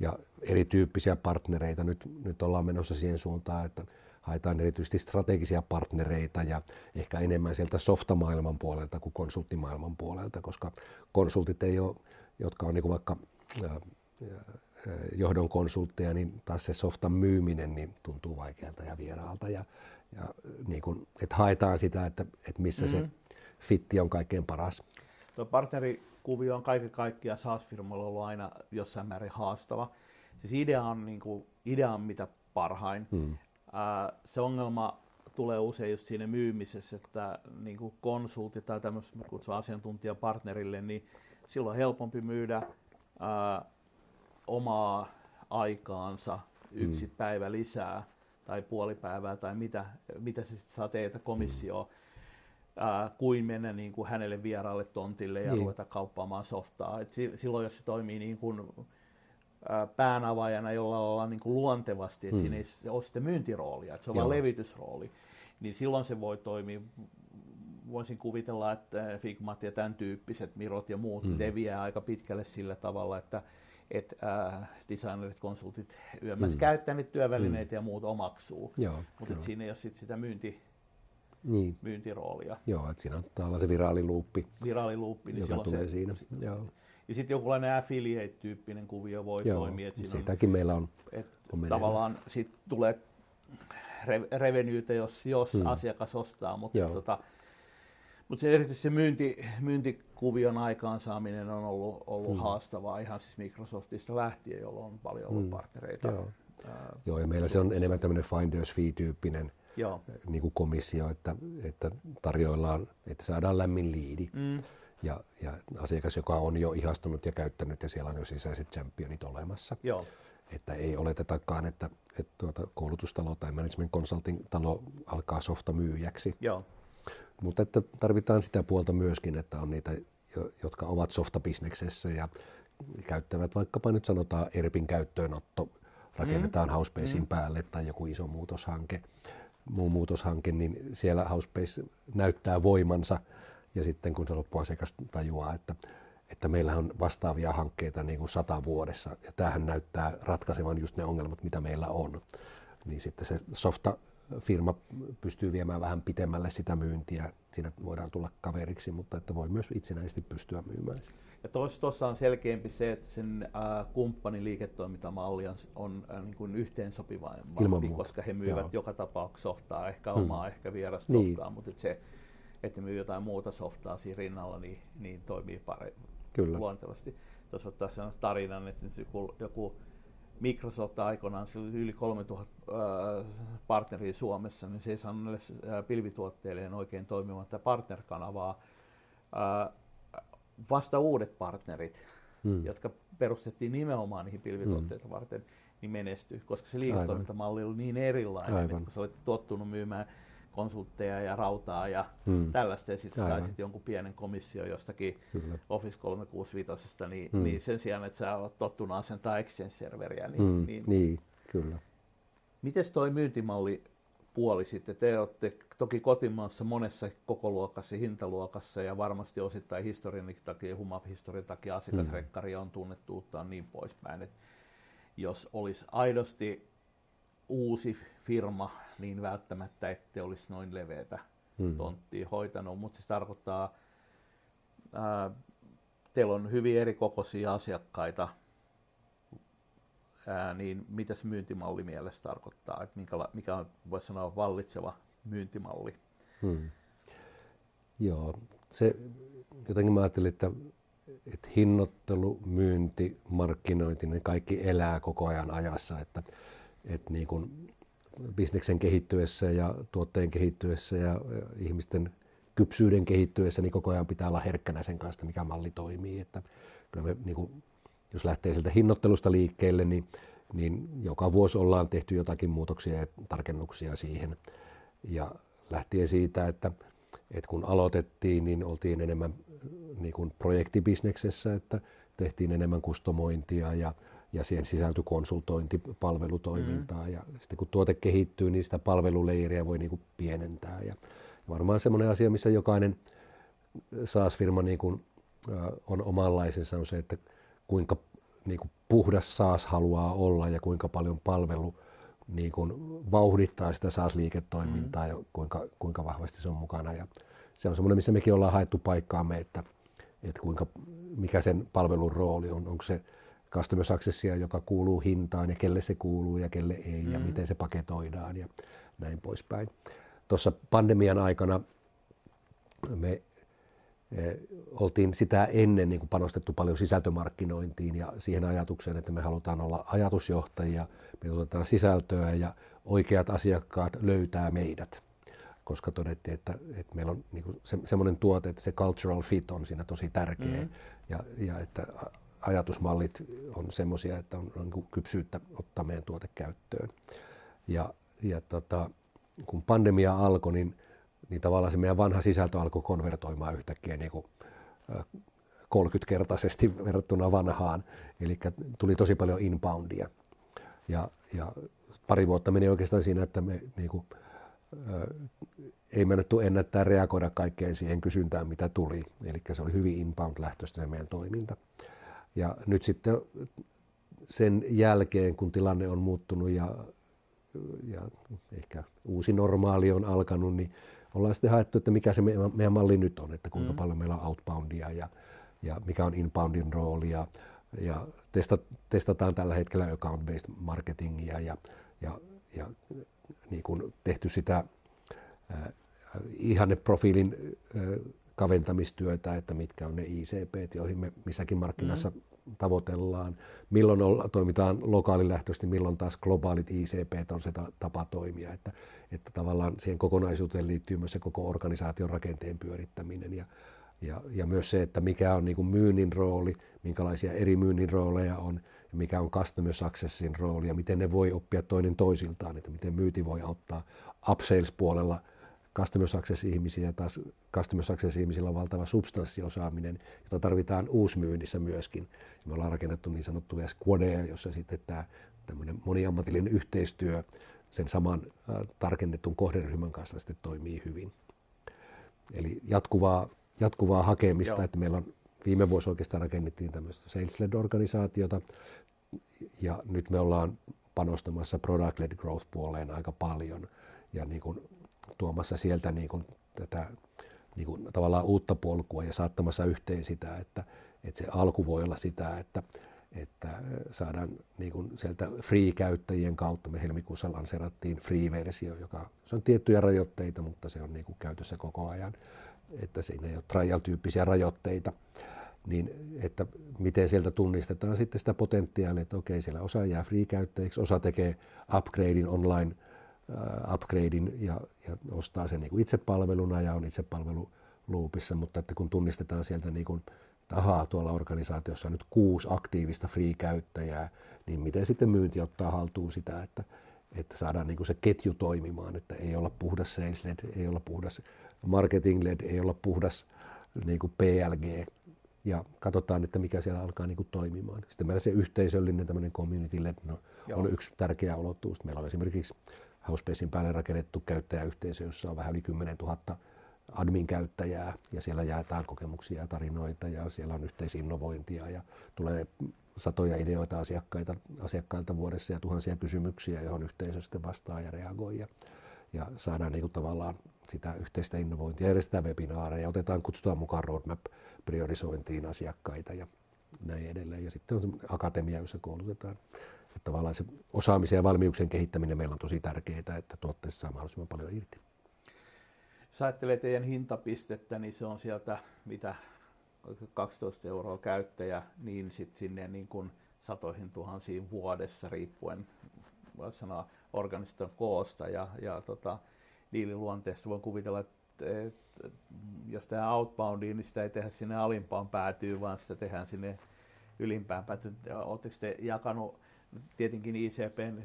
Ja erityyppisiä partnereita, nyt, nyt ollaan menossa siihen suuntaan, että haetaan erityisesti strategisia partnereita ja ehkä enemmän sieltä softamaailman puolelta kuin konsulttimaailman puolelta, koska konsultit ei ole jotka on niin vaikka johdon konsultteja, niin taas se softan myyminen niin tuntuu vaikealta ja vieraalta. Ja, ja niin kuin, että haetaan sitä, että, että missä mm-hmm. se fitti on kaikkein paras. Tuo partnerikuvio on kaiken kaikkiaan SaaS-firmalla ollut aina jossain määrin haastava. Siis idea on, niin kuin, idea on mitä parhain. Mm. Ää, se ongelma tulee usein just siinä myymisessä, että niin kuin konsultti tai tämmöistä kutsua asiantuntijapartnerille, niin silloin on helpompi myydä ää, omaa aikaansa yksi mm. päivä lisää tai puoli päivää tai mitä, mitä se sitten saa teitä komissioon, mm. ää, kuin mennä niin kuin hänelle vieraalle tontille ja niin. ruveta kauppaamaan softaa. Et silloin jos se toimii niin kuin, päänavaajana jolla ollaan niin kuin luontevasti, että mm. siinä ei ole sitten myyntiroolia, että se on vain levitysrooli, niin silloin se voi toimia voisin kuvitella, että Figmat ja tämän tyyppiset Mirot ja muut mm. leviää aika pitkälle sillä tavalla, että että äh, designerit, konsultit yömmässä mm. käyttää niitä työvälineitä mm. ja muut omaksuu. Mutta siinä ei ole sit sitä myynti, niin. myyntiroolia. Joo, että siinä on se viraaliluuppi, viraaliluuppi niin joka tulee se, siinä. Joo. Ja sitten jokinlainen affiliate-tyyppinen kuvio voi Joo, toimia. Että sitäkin on, meillä on, et on Tavallaan sit tulee revenueita, jos, jos hmm. asiakas ostaa, mutta tota, mutta se erityisesti se myynti, myyntikuvion aikaansaaminen on ollut, ollut mm. haastavaa ihan siis Microsoftista lähtien, jolloin on paljon ollut mm. partnereita. Joo. Ää, Joo, ja meillä se on enemmän tämmöinen finders fee-tyyppinen Joo. Niin kuin komissio, että, että tarjoillaan, että saadaan lämmin liidi. Mm. Ja, ja asiakas, joka on jo ihastunut ja käyttänyt ja siellä on jo sisäiset championit olemassa. Joo. Että ei oletetakaan, että, että tuota, koulutustalo tai management consulting talo alkaa softa myyjäksi. Joo mutta että tarvitaan sitä puolta myöskin, että on niitä, jotka ovat softabisneksessä ja käyttävät vaikkapa nyt sanotaan ERPin käyttöönotto, rakennetaan mm. Housebasein mm. päälle tai joku iso muutoshanke, muu muutoshanke, niin siellä Housebase näyttää voimansa ja sitten kun se loppuasiakas tajuaa, että, että meillä on vastaavia hankkeita niin kuin sata vuodessa ja tämähän näyttää ratkaisevan just ne ongelmat, mitä meillä on, niin sitten se softa firma pystyy viemään vähän pitemmälle sitä myyntiä. Siinä voidaan tulla kaveriksi, mutta että voi myös itsenäisesti pystyä myymään sitä. Ja tuossa on selkeämpi se, että sen äh, kumppanin liiketoimintamalli on, on äh, niin kuin yhteensopivampi, koska he myyvät Joo. joka tapauksessa softaa, ehkä hmm. omaa, ehkä vierasta niin. softaa, mutta se, että myy jotain muuta softaa siinä rinnalla, niin, niin toimii paremmin Kyllä. luontevasti. Tuossa ottaa sellaisen tarinan, että joku, joku Microsoft aikoinaan, sillä oli yli 3000 äh, partneria Suomessa, niin se ei saanut näille äh, pilvituotteille oikein toimimatta partnerkanavaa. Äh, vasta uudet partnerit, hmm. jotka perustettiin nimenomaan niihin pilvituotteita hmm. varten, niin menestyi, koska se liiketoimintamalli oli niin erilainen, Aivan. että kun sä olet tottunut myymään konsultteja ja rautaa ja hmm. tällaista, ja sitten saisit jonkun pienen komissio jostakin Kyllä. Office 365, niin, hmm. niin sen sijaan, että sä oot tottunut asentaa Exchange-serveriä, niin, hmm. niin, niin kyllä. Miten toi myyntimalli puoli sitten? Te olette toki kotimaassa monessa kokoluokassa, hintaluokassa ja varmasti osittain historian takia, humap-historian takia asiakasrekkari on tunnettuutta niin poispäin. Et jos olisi aidosti uusi firma, niin välttämättä ette olisi noin leveätä hmm. tonttia hoitanut, mutta se tarkoittaa, ää, teillä on hyvin eri kokoisia asiakkaita, ää, niin mitä se myyntimalli mielessä tarkoittaa, että mikä, mikä on, voisi sanoa, vallitseva myyntimalli? Hmm. Joo, se jotenkin mä ajattelin, että, että hinnoittelu, myynti, markkinointi, ne kaikki elää koko ajan ajassa, että että niin kuin bisneksen kehittyessä ja tuotteen kehittyessä ja ihmisten kypsyyden kehittyessä, niin koko ajan pitää olla herkkänä sen kanssa, mikä malli toimii. Että kyllä me, niin kuin, jos lähtee sieltä hinnoittelusta liikkeelle, niin, niin joka vuosi ollaan tehty jotakin muutoksia ja tarkennuksia siihen. Ja lähtien siitä, että, että kun aloitettiin, niin oltiin enemmän niin kuin projektibisneksessä, että tehtiin enemmän kustomointia ja ja siihen sisältyi konsultointi, palvelutoimintaa mm. ja sitten kun tuote kehittyy, niin sitä palveluleiriä voi niin kuin pienentää ja, ja varmaan semmoinen asia, missä jokainen SaaS-firma niin kuin, äh, on omanlaisensa on se, että kuinka niin kuin puhdas SaaS haluaa olla ja kuinka paljon palvelu niin kuin vauhdittaa sitä SaaS-liiketoimintaa mm. ja kuinka, kuinka vahvasti se on mukana. Ja se on semmoinen, missä mekin ollaan haettu paikkaamme, että, että kuinka, mikä sen palvelun rooli on. Onko se customer successia, joka kuuluu hintaan ja kelle se kuuluu ja kelle ei mm. ja miten se paketoidaan ja näin poispäin. Tuossa pandemian aikana me e, oltiin sitä ennen niin kuin panostettu paljon sisältömarkkinointiin ja siihen ajatukseen, että me halutaan olla ajatusjohtajia, me otetaan sisältöä ja oikeat asiakkaat löytää meidät koska todettiin, että, että meillä on niin se, semmoinen tuote, että se cultural fit on siinä tosi tärkeä mm. ja, ja että ajatusmallit on semmoisia, että on, on niin kypsyyttä ottaa meidän tuote käyttöön. Ja, ja tota, kun pandemia alkoi, niin, niin tavallaan se meidän vanha sisältö alkoi konvertoimaan yhtäkkiä niin kuin 30-kertaisesti verrattuna vanhaan. Eli tuli tosi paljon inboundia. Ja, ja pari vuotta meni oikeastaan siinä, että me niin kuin, ei mennetty ennättää reagoida kaikkeen siihen kysyntään, mitä tuli. Eli se oli hyvin inbound-lähtöistä se meidän toiminta. Ja nyt sitten sen jälkeen, kun tilanne on muuttunut ja, ja ehkä uusi normaali on alkanut, niin ollaan sitten haettu, että mikä se meidän, meidän malli nyt on, että kuinka mm. paljon meillä on outboundia ja, ja mikä on inboundin rooli ja, ja testat, testataan tällä hetkellä account-based marketingia ja, ja, ja niin kuin tehty sitä äh, ihanneprofiilin äh, kaventamistyötä, että mitkä on ne ICP, joihin me missäkin markkinassa mm. tavoitellaan, milloin olla, toimitaan lokaalilähtöisesti, milloin taas globaalit ICP on se tapa toimia, että, että tavallaan siihen kokonaisuuteen liittyy myös se koko organisaation rakenteen pyörittäminen ja, ja, ja myös se, että mikä on niin kuin myynnin rooli, minkälaisia eri myynnin rooleja on ja mikä on customer successin rooli ja miten ne voi oppia toinen toisiltaan, että miten myyti voi auttaa upsales-puolella – customer success-ihmisiä ja taas customer success-ihmisillä on valtava substanssiosaaminen, jota tarvitaan uusmyynnissä myöskin. Me ollaan rakennettu niin sanottuja squadeja, jossa sitten tämä tämmöinen moniammatillinen yhteistyö sen saman äh, tarkennetun kohderyhmän kanssa sitten toimii hyvin. Eli jatkuvaa, jatkuvaa hakemista, Joo. että meillä on viime vuosi oikeastaan rakennettiin tämmöistä sales-led-organisaatiota ja nyt me ollaan panostamassa product-led growth-puoleen aika paljon ja niin kuin tuomassa sieltä niin kuin tätä niin kuin tavallaan uutta polkua ja saattamassa yhteen sitä, että, että se alku voi olla sitä, että, että saadaan niin kuin sieltä free-käyttäjien kautta. Me helmikuussa lanserattiin free-versio, joka se on tiettyjä rajoitteita, mutta se on niin kuin käytössä koko ajan, että siinä ei ole trial-tyyppisiä rajoitteita. Niin, että miten sieltä tunnistetaan sitten sitä potentiaalia, että okei, siellä osa jää free-käyttäjiksi, osa tekee upgradein online – upgradein ja, ja ostaa sen niin kuin itsepalveluna ja on itsepalveluluupissa, mutta että kun tunnistetaan sieltä niin kuin, että ahaa, tuolla organisaatiossa on nyt kuusi aktiivista free-käyttäjää, niin miten sitten myynti ottaa haltuun sitä, että, että saadaan niin kuin se ketju toimimaan, että ei olla puhdas sales-led, ei olla puhdas marketing-led, ei olla puhdas niin kuin PLG, ja katsotaan, että mikä siellä alkaa niin kuin toimimaan. Sitten meillä se yhteisöllinen tämmöinen community-led no, on yksi tärkeä ulottuvuus. Meillä on esimerkiksi Housebasein päälle rakennettu käyttäjäyhteisö, jossa on vähän yli 10 000 admin-käyttäjää ja siellä jaetaan kokemuksia ja tarinoita ja siellä on yhteisinnovointia ja tulee satoja ideoita asiakkaita, asiakkailta vuodessa ja tuhansia kysymyksiä, johon yhteisö sitten vastaa ja reagoi ja, ja saadaan niin kuin tavallaan sitä yhteistä innovointia, järjestetään webinaareja, otetaan, kutsutaan mukaan roadmap-priorisointiin asiakkaita ja näin edelleen. Ja sitten on akatemia, jossa koulutetaan tavallaan se osaamisen ja valmiuksien kehittäminen meillä on tosi tärkeää, että tuotteessa saa mahdollisimman paljon irti. Jos ajattelee teidän hintapistettä, niin se on sieltä mitä 12 euroa käyttäjä, niin sitten sinne niin kuin satoihin tuhansiin vuodessa riippuen voisi sanoa organiston koosta ja, ja tota, diililuonteesta. Voin kuvitella, että, että jos tehdään outboundiin, niin sitä ei tehdä sinne alimpaan päätyyn, vaan sitä tehdään sinne ylimpään päätyyn. Oletteko te jakanut tietenkin ICPn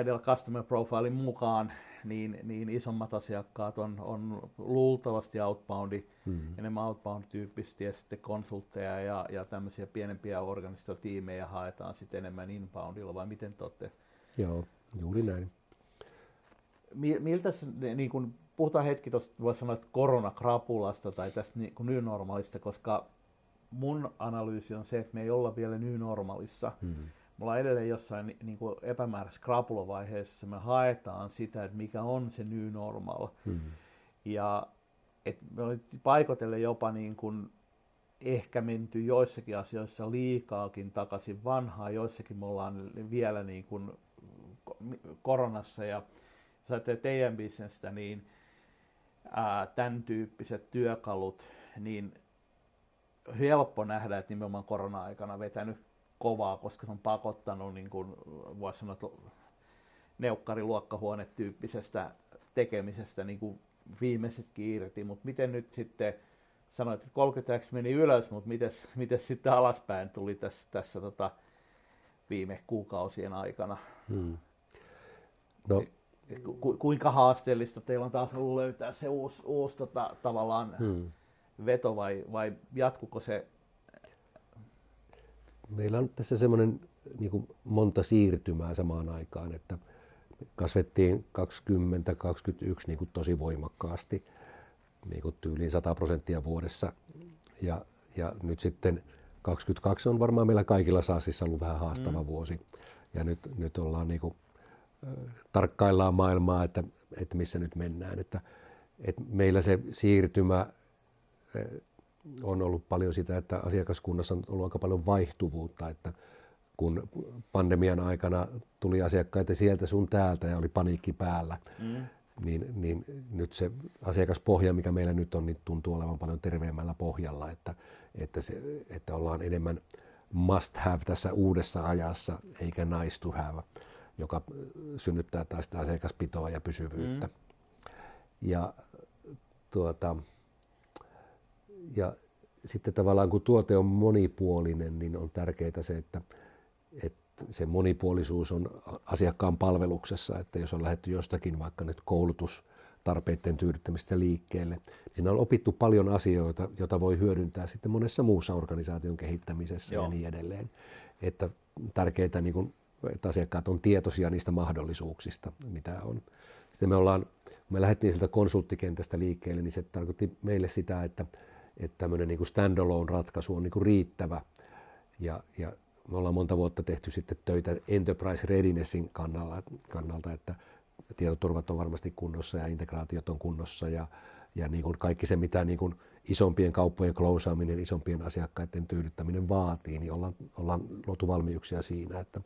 Ideal Customer Profilin mukaan niin, niin isommat asiakkaat on, on luultavasti outboundi, hmm. enemmän outbound-tyyppisesti ja sitten konsultteja ja, ja tämmöisiä pienempiä organisaatiotiimejä haetaan sitten enemmän inboundilla vai miten te olette? Joo, juuri näin. Miltä niin kun puhutaan hetki tuosta, voisi sanoa, että koronakrapulasta tai tästä niin kuin new normalista, koska mun analyysi on se, että me ei olla vielä new normalissa. Mm-hmm. Me ollaan edelleen jossain niin kuin epämääräisessä krapulovaiheessa, me haetaan sitä, että mikä on se new normal. Mm-hmm. Ja et me ollaan paikotellen jopa niin kuin ehkä menty joissakin asioissa liikaakin takaisin vanhaa, joissakin me ollaan vielä niin kuin koronassa ja jos ajattelee teidän bisnestä, niin ää, tämän tyyppiset työkalut, niin helppo nähdä, että nimenomaan korona-aikana vetänyt kovaa, koska se on pakottanut, niin kuin voisi sanoa, neukkariluokkahuone-tyyppisestä tekemisestä niin kuin viimeisetkin irti, mutta miten nyt sitten sanoit, että 30 meni ylös, mutta miten sitten alaspäin tuli tässä, tässä tota, viime kuukausien aikana? Hmm. No, ku, kuinka haasteellista teillä on taas ollut löytää se uusi, uusi tota, tavallaan hmm. Veto vai, vai jatkuko se? Meillä on tässä semmoinen niin monta siirtymää samaan aikaan, että kasvettiin 20-21 niin tosi voimakkaasti, niin kuin tyyliin 100 prosenttia vuodessa. Ja, ja nyt sitten 22 on varmaan meillä kaikilla saasissa ollut vähän haastava mm. vuosi. Ja nyt, nyt ollaan niin kuin, tarkkaillaan maailmaa, että, että missä nyt mennään. Että, että meillä se siirtymä on ollut paljon sitä, että asiakaskunnassa on ollut aika paljon vaihtuvuutta, että kun pandemian aikana tuli asiakkaita sieltä sun täältä ja oli paniikki päällä, mm. niin, niin nyt se asiakaspohja, mikä meillä nyt on, niin tuntuu olevan paljon terveemmällä pohjalla, että, että, se, että ollaan enemmän must have tässä uudessa ajassa, eikä nice to have, joka synnyttää taas sitä asiakaspitoa ja pysyvyyttä. Mm. Ja, tuota, ja sitten tavallaan kun tuote on monipuolinen, niin on tärkeää se, että, että se monipuolisuus on asiakkaan palveluksessa, että jos on lähdetty jostakin vaikka nyt koulutustarpeiden tyydyttämistä liikkeelle, niin siinä on opittu paljon asioita, joita voi hyödyntää sitten monessa muussa organisaation kehittämisessä Joo. ja niin edelleen. Että tärkeää, niin kuin, että asiakkaat on tietoisia niistä mahdollisuuksista, mitä on. Sitten me ollaan, me lähdettiin sieltä konsulttikentästä liikkeelle, niin se tarkoitti meille sitä, että, että tämmöinen niin standalone ratkaisu on niin kuin riittävä ja, ja me ollaan monta vuotta tehty sitten töitä enterprise readinessin kannalta, kannalta että tietoturvat on varmasti kunnossa ja integraatiot on kunnossa ja, ja niin kuin kaikki se, mitä niin kuin isompien kauppojen klousaaminen, isompien asiakkaiden tyydyttäminen vaatii, niin ollaan, ollaan luotu valmiuksia siinä, että,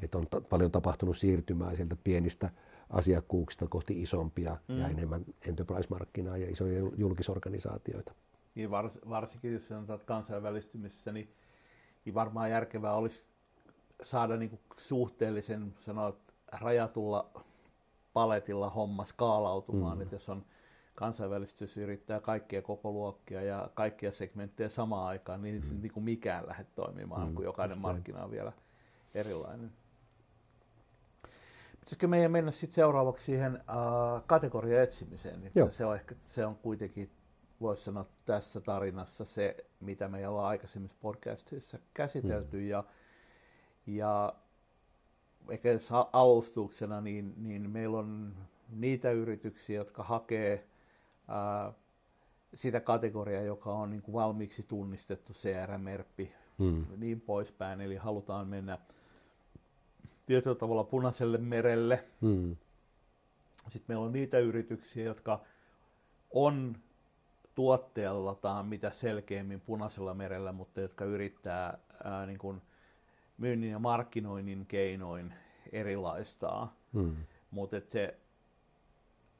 että on ta- paljon tapahtunut siirtymää sieltä pienistä asiakkuuksista kohti isompia mm. ja enemmän enterprise-markkinaa ja isoja julkisorganisaatioita. Niin vars, varsinkin jos sanotaan kansainvälistymisessä, niin niin varmaan järkevää olisi saada niin kuin suhteellisen sanoa, rajatulla paletilla homma skaalautumaan, mm. että jos on kansainvälistys yrittää kaikkia koko luokkia ja kaikkia segmenttejä samaan aikaan, niin mm. niin kuin mikään lähde toimimaan, mm. kun jokainen markkina on vielä erilainen. Pitäisikö meidän mennä sitten seuraavaksi siihen uh, kategoria etsimiseen? Se on ehkä se on kuitenkin voisi sanoa tässä tarinassa se, mitä me ollaan aikaisemmissa podcastissa käsitelty. Mm. Ja, ja ehkä alustuksena, niin, niin meillä on niitä yrityksiä, jotka hakee ää, sitä kategoriaa, joka on niin kuin valmiiksi tunnistettu CRM-merppi, mm. niin poispäin. Eli halutaan mennä tietyllä tavalla punaiselle merelle. Mm. Sitten meillä on niitä yrityksiä, jotka on tuotteeltaan mitä selkeämmin punaisella merellä, mutta jotka yrittää ää, niin kuin myynnin ja markkinoinnin keinoin erilaistaa. Hmm. Mutta se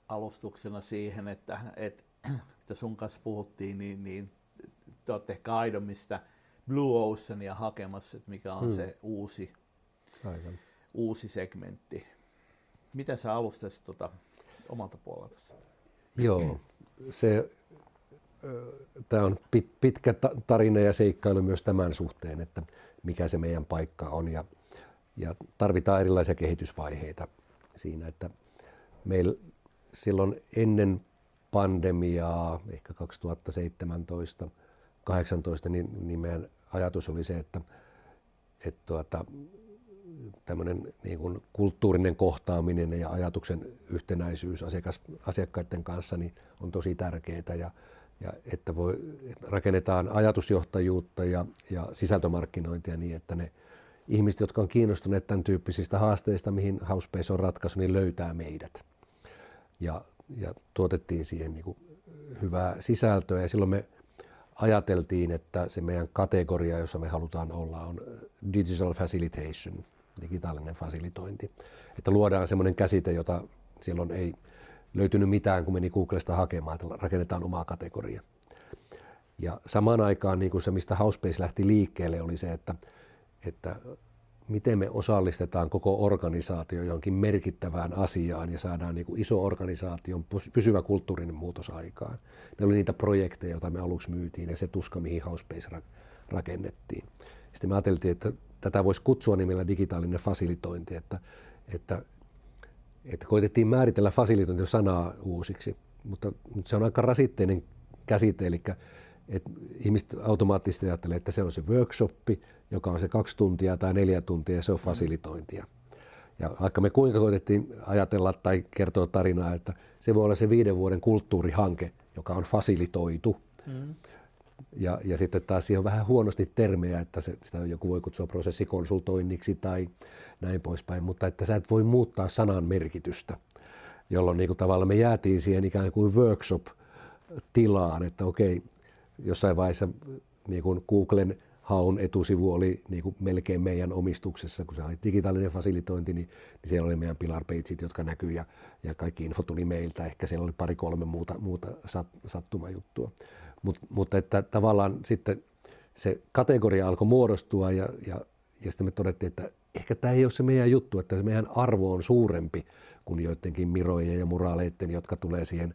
alustuksena siihen, että, että, että sun kanssa puhuttiin, niin, niin te olette ehkä aidommista Blue Oceania hakemassa, että mikä on hmm. se uusi, Aivan. uusi segmentti. Miten sä alustasit tuota omalta puolelta? Joo, se tämä on pit, pitkä tarina ja seikkailu myös tämän suhteen, että mikä se meidän paikka on. Ja, ja tarvitaan erilaisia kehitysvaiheita siinä, että meillä silloin ennen pandemiaa, ehkä 2017 18 niin, niin meidän ajatus oli se, että, että tuota, tämmöinen niin kuin kulttuurinen kohtaaminen ja ajatuksen yhtenäisyys asiakas, asiakkaiden kanssa niin on tosi tärkeää ja ja että, voi, että rakennetaan ajatusjohtajuutta ja, ja sisältömarkkinointia niin, että ne ihmiset, jotka on kiinnostuneet tämän tyyppisistä haasteista, mihin Housebase on ratkaisu, niin löytää meidät. Ja, ja tuotettiin siihen niin kuin hyvää sisältöä ja silloin me ajateltiin, että se meidän kategoria, jossa me halutaan olla, on digital facilitation, digitaalinen fasilitointi. Että luodaan semmoinen käsite, jota silloin ei löytynyt mitään, kun meni Googlesta hakemaan, että rakennetaan omaa kategoria. Ja samaan aikaan niin kuin se, mistä Housebase lähti liikkeelle, oli se, että, että miten me osallistetaan koko organisaatio johonkin merkittävään asiaan ja saadaan niin kuin iso organisaation pysyvä kulttuurinen muutos aikaan. Ne oli niitä projekteja, joita me aluksi myytiin ja se tuska, mihin Housebase rakennettiin. Sitten me ajateltiin, että tätä voisi kutsua nimellä digitaalinen fasilitointi, että, että, että koitettiin määritellä fasilitointi-sanaa uusiksi, mutta, mutta se on aika rasitteinen käsite, eli että ihmiset automaattisesti ajattelee, että se on se workshoppi, joka on se kaksi tuntia tai neljä tuntia ja se on mm. fasilitointia. Ja vaikka me kuinka koitettiin ajatella tai kertoa tarinaa, että se voi olla se viiden vuoden kulttuurihanke, joka on fasilitoitu. Mm. Ja, ja sitten taas siihen on vähän huonosti termejä, että se, sitä joku voi kutsua prosessikonsultoinniksi tai näin poispäin, mutta että sä et voi muuttaa sanan merkitystä, jolloin niin kuin tavallaan me jäätiin siihen ikään kuin workshop-tilaan, että okei, jossain vaiheessa niin kuin Googlen haun etusivu oli niin kuin melkein meidän omistuksessa, kun se oli digitaalinen fasilitointi, niin, niin siellä oli meidän pilar jotka näkyy ja, ja kaikki info tuli meiltä. Ehkä siellä oli pari-kolme muuta, muuta sat, sattumajuttua. Mut, mutta että tavallaan sitten se kategoria alkoi muodostua ja, ja, ja sitten me todettiin, että ehkä tämä ei ole se meidän juttu, että se meidän arvo on suurempi kuin joidenkin mirojen ja muraaleiden, jotka tulee siihen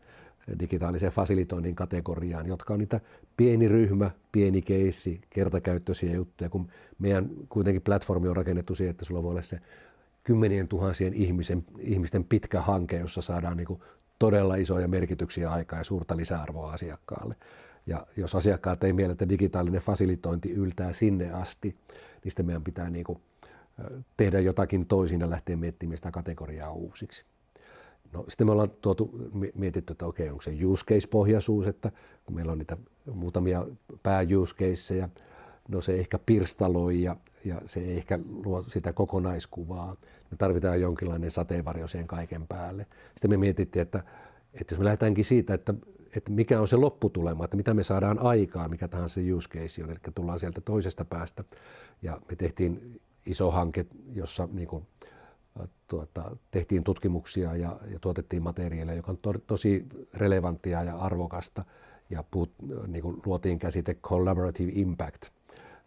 digitaalisen fasilitoinnin kategoriaan, jotka on niitä pieni ryhmä, pieni keissi, kertakäyttöisiä juttuja, kun meidän kuitenkin platformi on rakennettu siihen, että sulla voi olla se kymmenien tuhansien ihmisen, ihmisten pitkä hanke, jossa saadaan niin todella isoja merkityksiä aikaa ja suurta lisäarvoa asiakkaalle. Ja jos asiakkaat ei miele, että digitaalinen fasilitointi yltää sinne asti, niin sitten meidän pitää niin kuin tehdä jotakin toisin ja lähteä miettimään sitä kategoriaa uusiksi. No, sitten me ollaan tuotu, mietitty, että okei, onko se use case-pohjaisuus, että kun meillä on niitä muutamia pää-use caseja, no se ehkä pirstaloi ja, ja se ehkä luo sitä kokonaiskuvaa. Me tarvitaan jonkinlainen sateenvarjo siihen kaiken päälle. Sitten me mietittiin, että, että jos me lähdetäänkin siitä, että, että mikä on se lopputulema, että mitä me saadaan aikaan, mikä tahansa se use case on, eli tullaan sieltä toisesta päästä. Ja me tehtiin iso hanke, jossa niin kuin, tuota, tehtiin tutkimuksia ja, ja tuotettiin materiaalia, joka on to, tosi relevanttia ja arvokasta. Ja puhut, niin kuin luotiin käsite collaborative impact,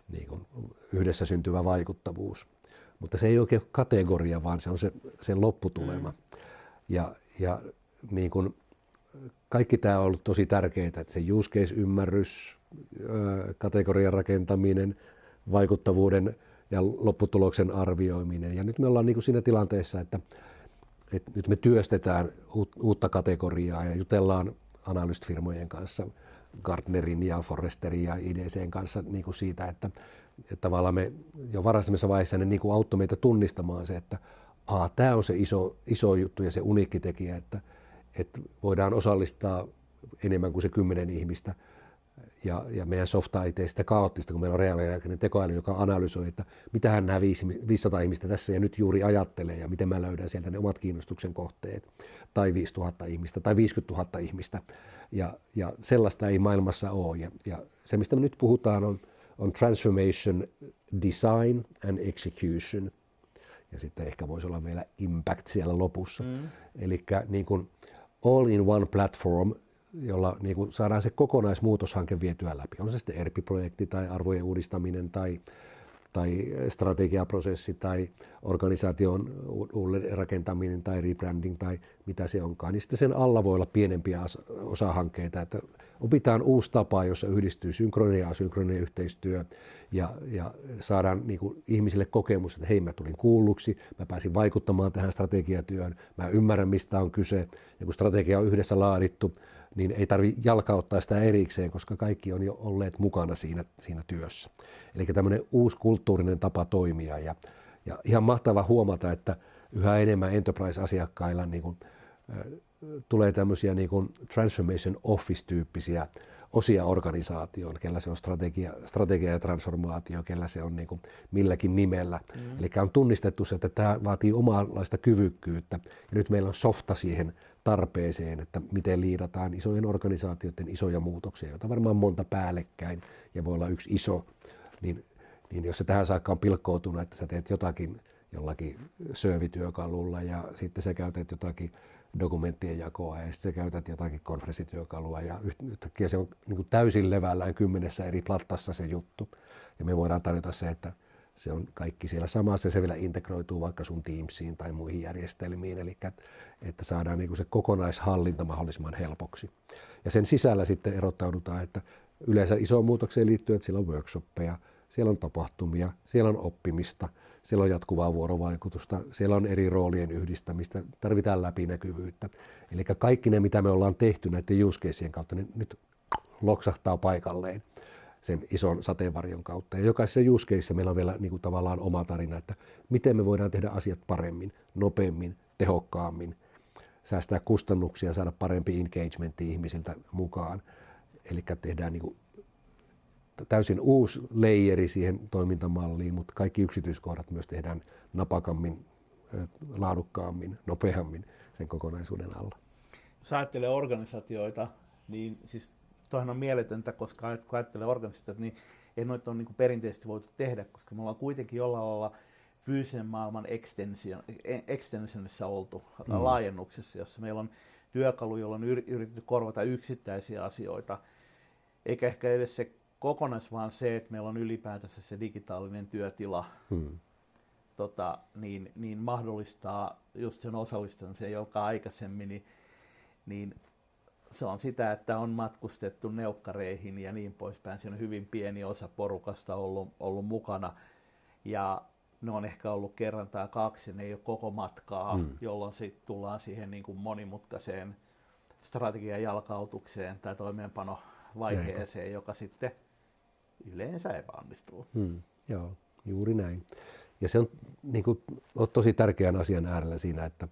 niin kuin yhdessä syntyvä vaikuttavuus. Mutta se ei oikein ole kategoria, vaan se on se, se lopputulema. Mm. Ja, ja niin kuin kaikki tämä on ollut tosi tärkeää, että se use case-ymmärrys, kategorian rakentaminen, vaikuttavuuden ja lopputuloksen arvioiminen. Ja nyt me ollaan niin kuin siinä tilanteessa, että, että nyt me työstetään uutta kategoriaa ja jutellaan analystfirmojen kanssa, Gartnerin ja Forresterin ja IDCn kanssa niin kuin siitä, että, että tavallaan me jo varhaisemmassa vaiheessa ne niin kuin auttoi meitä tunnistamaan se, että aa, tämä on se iso, iso juttu ja se uniikki tekijä, että, että voidaan osallistaa enemmän kuin se kymmenen ihmistä – ja, ja meidän softa ei tee sitä kaoottista, kun meillä on reaaliaikainen tekoäly, joka analysoi, että mitä hän nämä 500 ihmistä tässä ja nyt juuri ajattelee ja miten mä löydän sieltä ne omat kiinnostuksen kohteet, tai 5000 ihmistä tai 50 000 ihmistä. Ja, ja sellaista ei maailmassa ole. Ja, ja se, mistä me nyt puhutaan, on, on transformation, design and execution. Ja sitten ehkä voisi olla vielä impact siellä lopussa. Mm. Eli niin kuin all in one platform, jolla niin kuin saadaan se kokonaismuutoshanke vietyä läpi. On se sitten ERPI-projekti tai arvojen uudistaminen tai, tai strategiaprosessi tai organisaation uudelleen rakentaminen tai rebranding tai mitä se onkaan. Niin sitten sen alla voi olla pienempiä osahankkeita, että opitaan uusi tapa, jossa yhdistyy synkronia ja asynkroninen yhteistyö ja, ja saadaan niin kuin ihmisille kokemus, että hei mä tulin kuulluksi, mä pääsin vaikuttamaan tähän strategiatyöhön, mä ymmärrän mistä on kyse ja kun strategia on yhdessä laadittu, niin ei tarvitse jalkauttaa sitä erikseen, koska kaikki on jo olleet mukana siinä, siinä työssä. Eli tämmöinen uusi kulttuurinen tapa toimia ja, ja ihan mahtava huomata, että yhä enemmän enterprise-asiakkailla niin kuin, äh, tulee tämmöisiä niin kuin transformation office-tyyppisiä osia organisaatioon, kellä se on strategia, strategia ja transformaatio, kellä se on niin kuin milläkin nimellä. Mm. Eli on tunnistettu se, että tämä vaatii omanlaista kyvykkyyttä. Ja nyt meillä on softa siihen tarpeeseen, että miten liidataan isojen organisaatioiden isoja muutoksia, joita varmaan monta päällekkäin ja voi olla yksi iso, niin, niin jos se tähän saakka on pilkkoutunut, että sä teet jotakin jollakin servityökalulla ja sitten sä käytät jotakin dokumenttien jakoa ja sitten sä käytät jotakin konferenssityökalua ja yhtäkkiä se on niin täysin levällään kymmenessä eri plattassa se juttu. Ja me voidaan tarjota se, että se on kaikki siellä samassa se vielä integroituu vaikka sun Teamsiin tai muihin järjestelmiin, eli että saadaan niin kuin se kokonaishallinta mahdollisimman helpoksi. Ja sen sisällä sitten erottaudutaan, että yleensä isoon muutokseen liittyy, että siellä on workshoppeja, siellä on tapahtumia, siellä on oppimista, siellä on jatkuvaa vuorovaikutusta, siellä on eri roolien yhdistämistä, tarvitaan läpinäkyvyyttä. Eli kaikki ne, mitä me ollaan tehty näiden use kautta, niin nyt loksahtaa paikalleen sen ison sateenvarjon kautta. Ja jokaisessa use meillä on vielä niin kuin tavallaan oma tarina, että miten me voidaan tehdä asiat paremmin, nopeammin, tehokkaammin, säästää kustannuksia, saada parempi engagementti ihmisiltä mukaan. Eli tehdään niin kuin täysin uusi leijeri siihen toimintamalliin, mutta kaikki yksityiskohdat myös tehdään napakammin, laadukkaammin, nopeammin sen kokonaisuuden alla. Jos ajattelee organisaatioita, niin siis toihan on mieletöntä, koska kun ajattelee organisaatioita, niin ei noita ole niin perinteisesti voitu tehdä, koska me ollaan kuitenkin jollain lailla fyysisen maailman extension, extensionissa oltu mm. laajennuksessa, jossa meillä on työkalu, jolla on yritetty korvata yksittäisiä asioita, eikä ehkä edes se kokonais, vaan se, että meillä on ylipäätänsä se digitaalinen työtila, hmm. tota, niin, niin mahdollistaa just sen osallistumisen, joka aikaisemmin, niin, niin se on sitä, että on matkustettu neukkareihin ja niin poispäin. Siinä on hyvin pieni osa porukasta ollut, ollut mukana ja ne on ehkä ollut kerran tai kaksi, ne ei ole koko matkaa, hmm. jolloin sitten tullaan siihen niin kuin monimutkaiseen strategian jalkautukseen tai toimeenpanovaiheeseen, Näin. joka sitten yleensä epäonnistuu. Hmm, joo, juuri näin. Ja se on, niin kuin, on tosi tärkeän asian äärellä siinä, että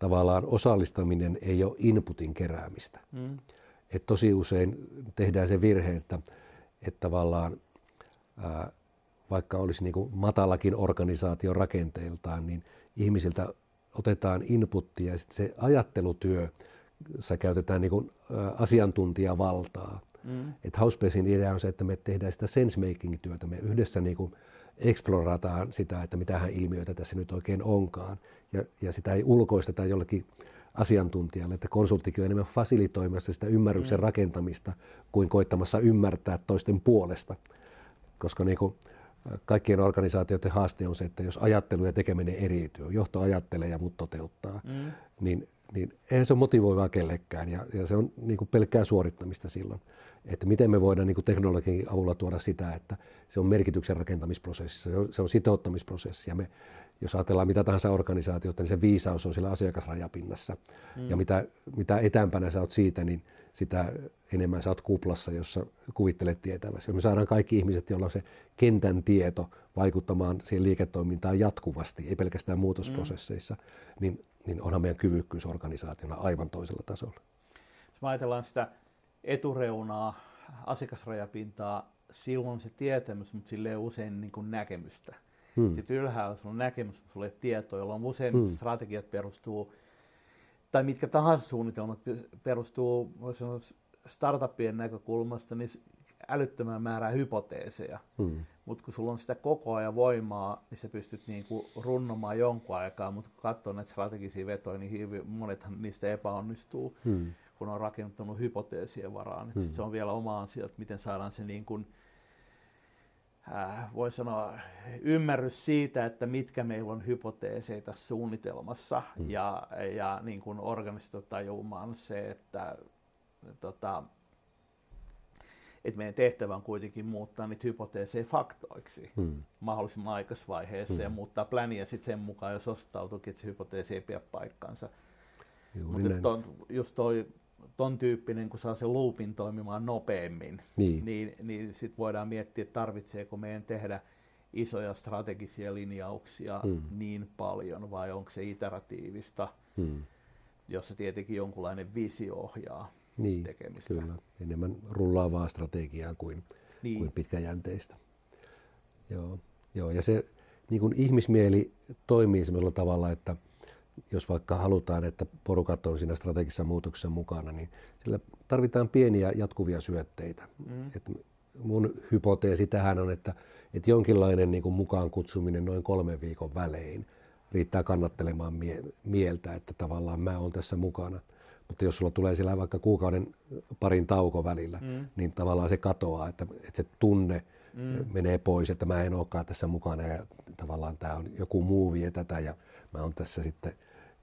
tavallaan osallistaminen ei ole inputin keräämistä. Hmm. Et tosi usein tehdään se virhe, että, että tavallaan ää, vaikka olisi niin kuin matalakin organisaatio rakenteeltaan, niin ihmisiltä otetaan inputtia ja sitten se ajattelutyö, sä käytetään niin kuin, ä, asiantuntijavaltaa. Mm. Housepacin idea on se, että me tehdään sitä sense-making-työtä. Me yhdessä niin kuin explorataan sitä, että mitähän ilmiöitä tässä nyt oikein onkaan. Ja, ja sitä ei ulkoisteta jollekin asiantuntijalle, että konsulttikin on enemmän fasilitoimassa sitä ymmärryksen mm. rakentamista kuin koittamassa ymmärtää toisten puolesta. Koska niin kuin, kaikkien organisaatioiden haaste on se, että jos ajattelu ja tekeminen eriytyy, johto ajattelee ja muut toteuttaa, mm. niin niin eihän se ole motivoivaa kellekään ja, ja se on niin kuin pelkkää suorittamista silloin. Että miten me voidaan niin kuin teknologian avulla tuoda sitä, että se on merkityksen rakentamisprosessi, se on, se on sitouttamisprosessi ja me, jos ajatellaan mitä tahansa organisaatiota, niin se viisaus on sillä asiakasrajapinnassa mm. ja mitä, mitä etäämpänä sä oot siitä, niin sitä enemmän sä oot kuplassa, jossa kuvittelet tietäväsi. Jos me saadaan kaikki ihmiset, joilla on se kentän tieto vaikuttamaan siihen liiketoimintaan jatkuvasti, ei pelkästään muutosprosesseissa, mm. niin niin onhan meidän kyvykkyys organisaationa aivan toisella tasolla. Jos ajatellaan sitä etureunaa, asiakasrajapintaa, silloin se tietämys, mutta sille ei ole usein niin kuin näkemystä. Hmm. Sitten ylhäällä sulla on näkemys, mutta sulla ei tietoa, jolloin usein hmm. strategiat perustuu, tai mitkä tahansa suunnitelmat perustuu sanoa, startuppien näkökulmasta, niin älyttömän määrää hypoteeseja. Hmm. Mutta kun sulla on sitä koko ajan voimaa, niin sä pystyt niinku runnomaan jonkun aikaa, mutta kun katsoo näitä strategisia vetoja, niin hyvin, monethan niistä epäonnistuu, hmm. kun on rakennuttanut hypoteesien varaan. Hmm. se on vielä oma asia, että miten saadaan se niin kuin, äh, voi sanoa, ymmärrys siitä, että mitkä meillä on hypoteeseja tässä suunnitelmassa hmm. ja, ja niin kuin tajumaan se, että tota, että meidän tehtävä on kuitenkin muuttaa niitä hypoteeseja faktoiksi hmm. mahdollisimman aikaisvaiheessa hmm. ja muuttaa pläniä sitten sen mukaan, jos ostautuukin, että se hypoteesi ei pidä paikkansa. Mutta ton, just toi, ton tyyppinen, kun saa sen loopin toimimaan nopeammin, niin, niin, niin sitten voidaan miettiä, että tarvitseeko meidän tehdä isoja strategisia linjauksia hmm. niin paljon vai onko se iteratiivista, hmm. jossa tietenkin jonkunlainen visio ohjaa niin, tekemistä. Kyllä, enemmän rullaavaa strategiaa kuin, niin. kuin pitkäjänteistä. Joo, joo. ja se niin kuin ihmismieli toimii sellaisella tavalla, että jos vaikka halutaan, että porukat on siinä strategisessa muutoksessa mukana, niin sillä tarvitaan pieniä jatkuvia syötteitä. Mm. Et mun hypoteesi tähän on, että, että jonkinlainen niin kuin mukaan kutsuminen noin kolmen viikon välein riittää kannattelemaan mie- mieltä, että tavallaan mä oon tässä mukana – mutta jos sulla tulee siellä vaikka kuukauden parin tauko välillä, mm. niin tavallaan se katoaa, että, että se tunne mm. menee pois, että mä en olekaan tässä mukana ja tavallaan tämä on joku muu vie tätä ja mä oon tässä sitten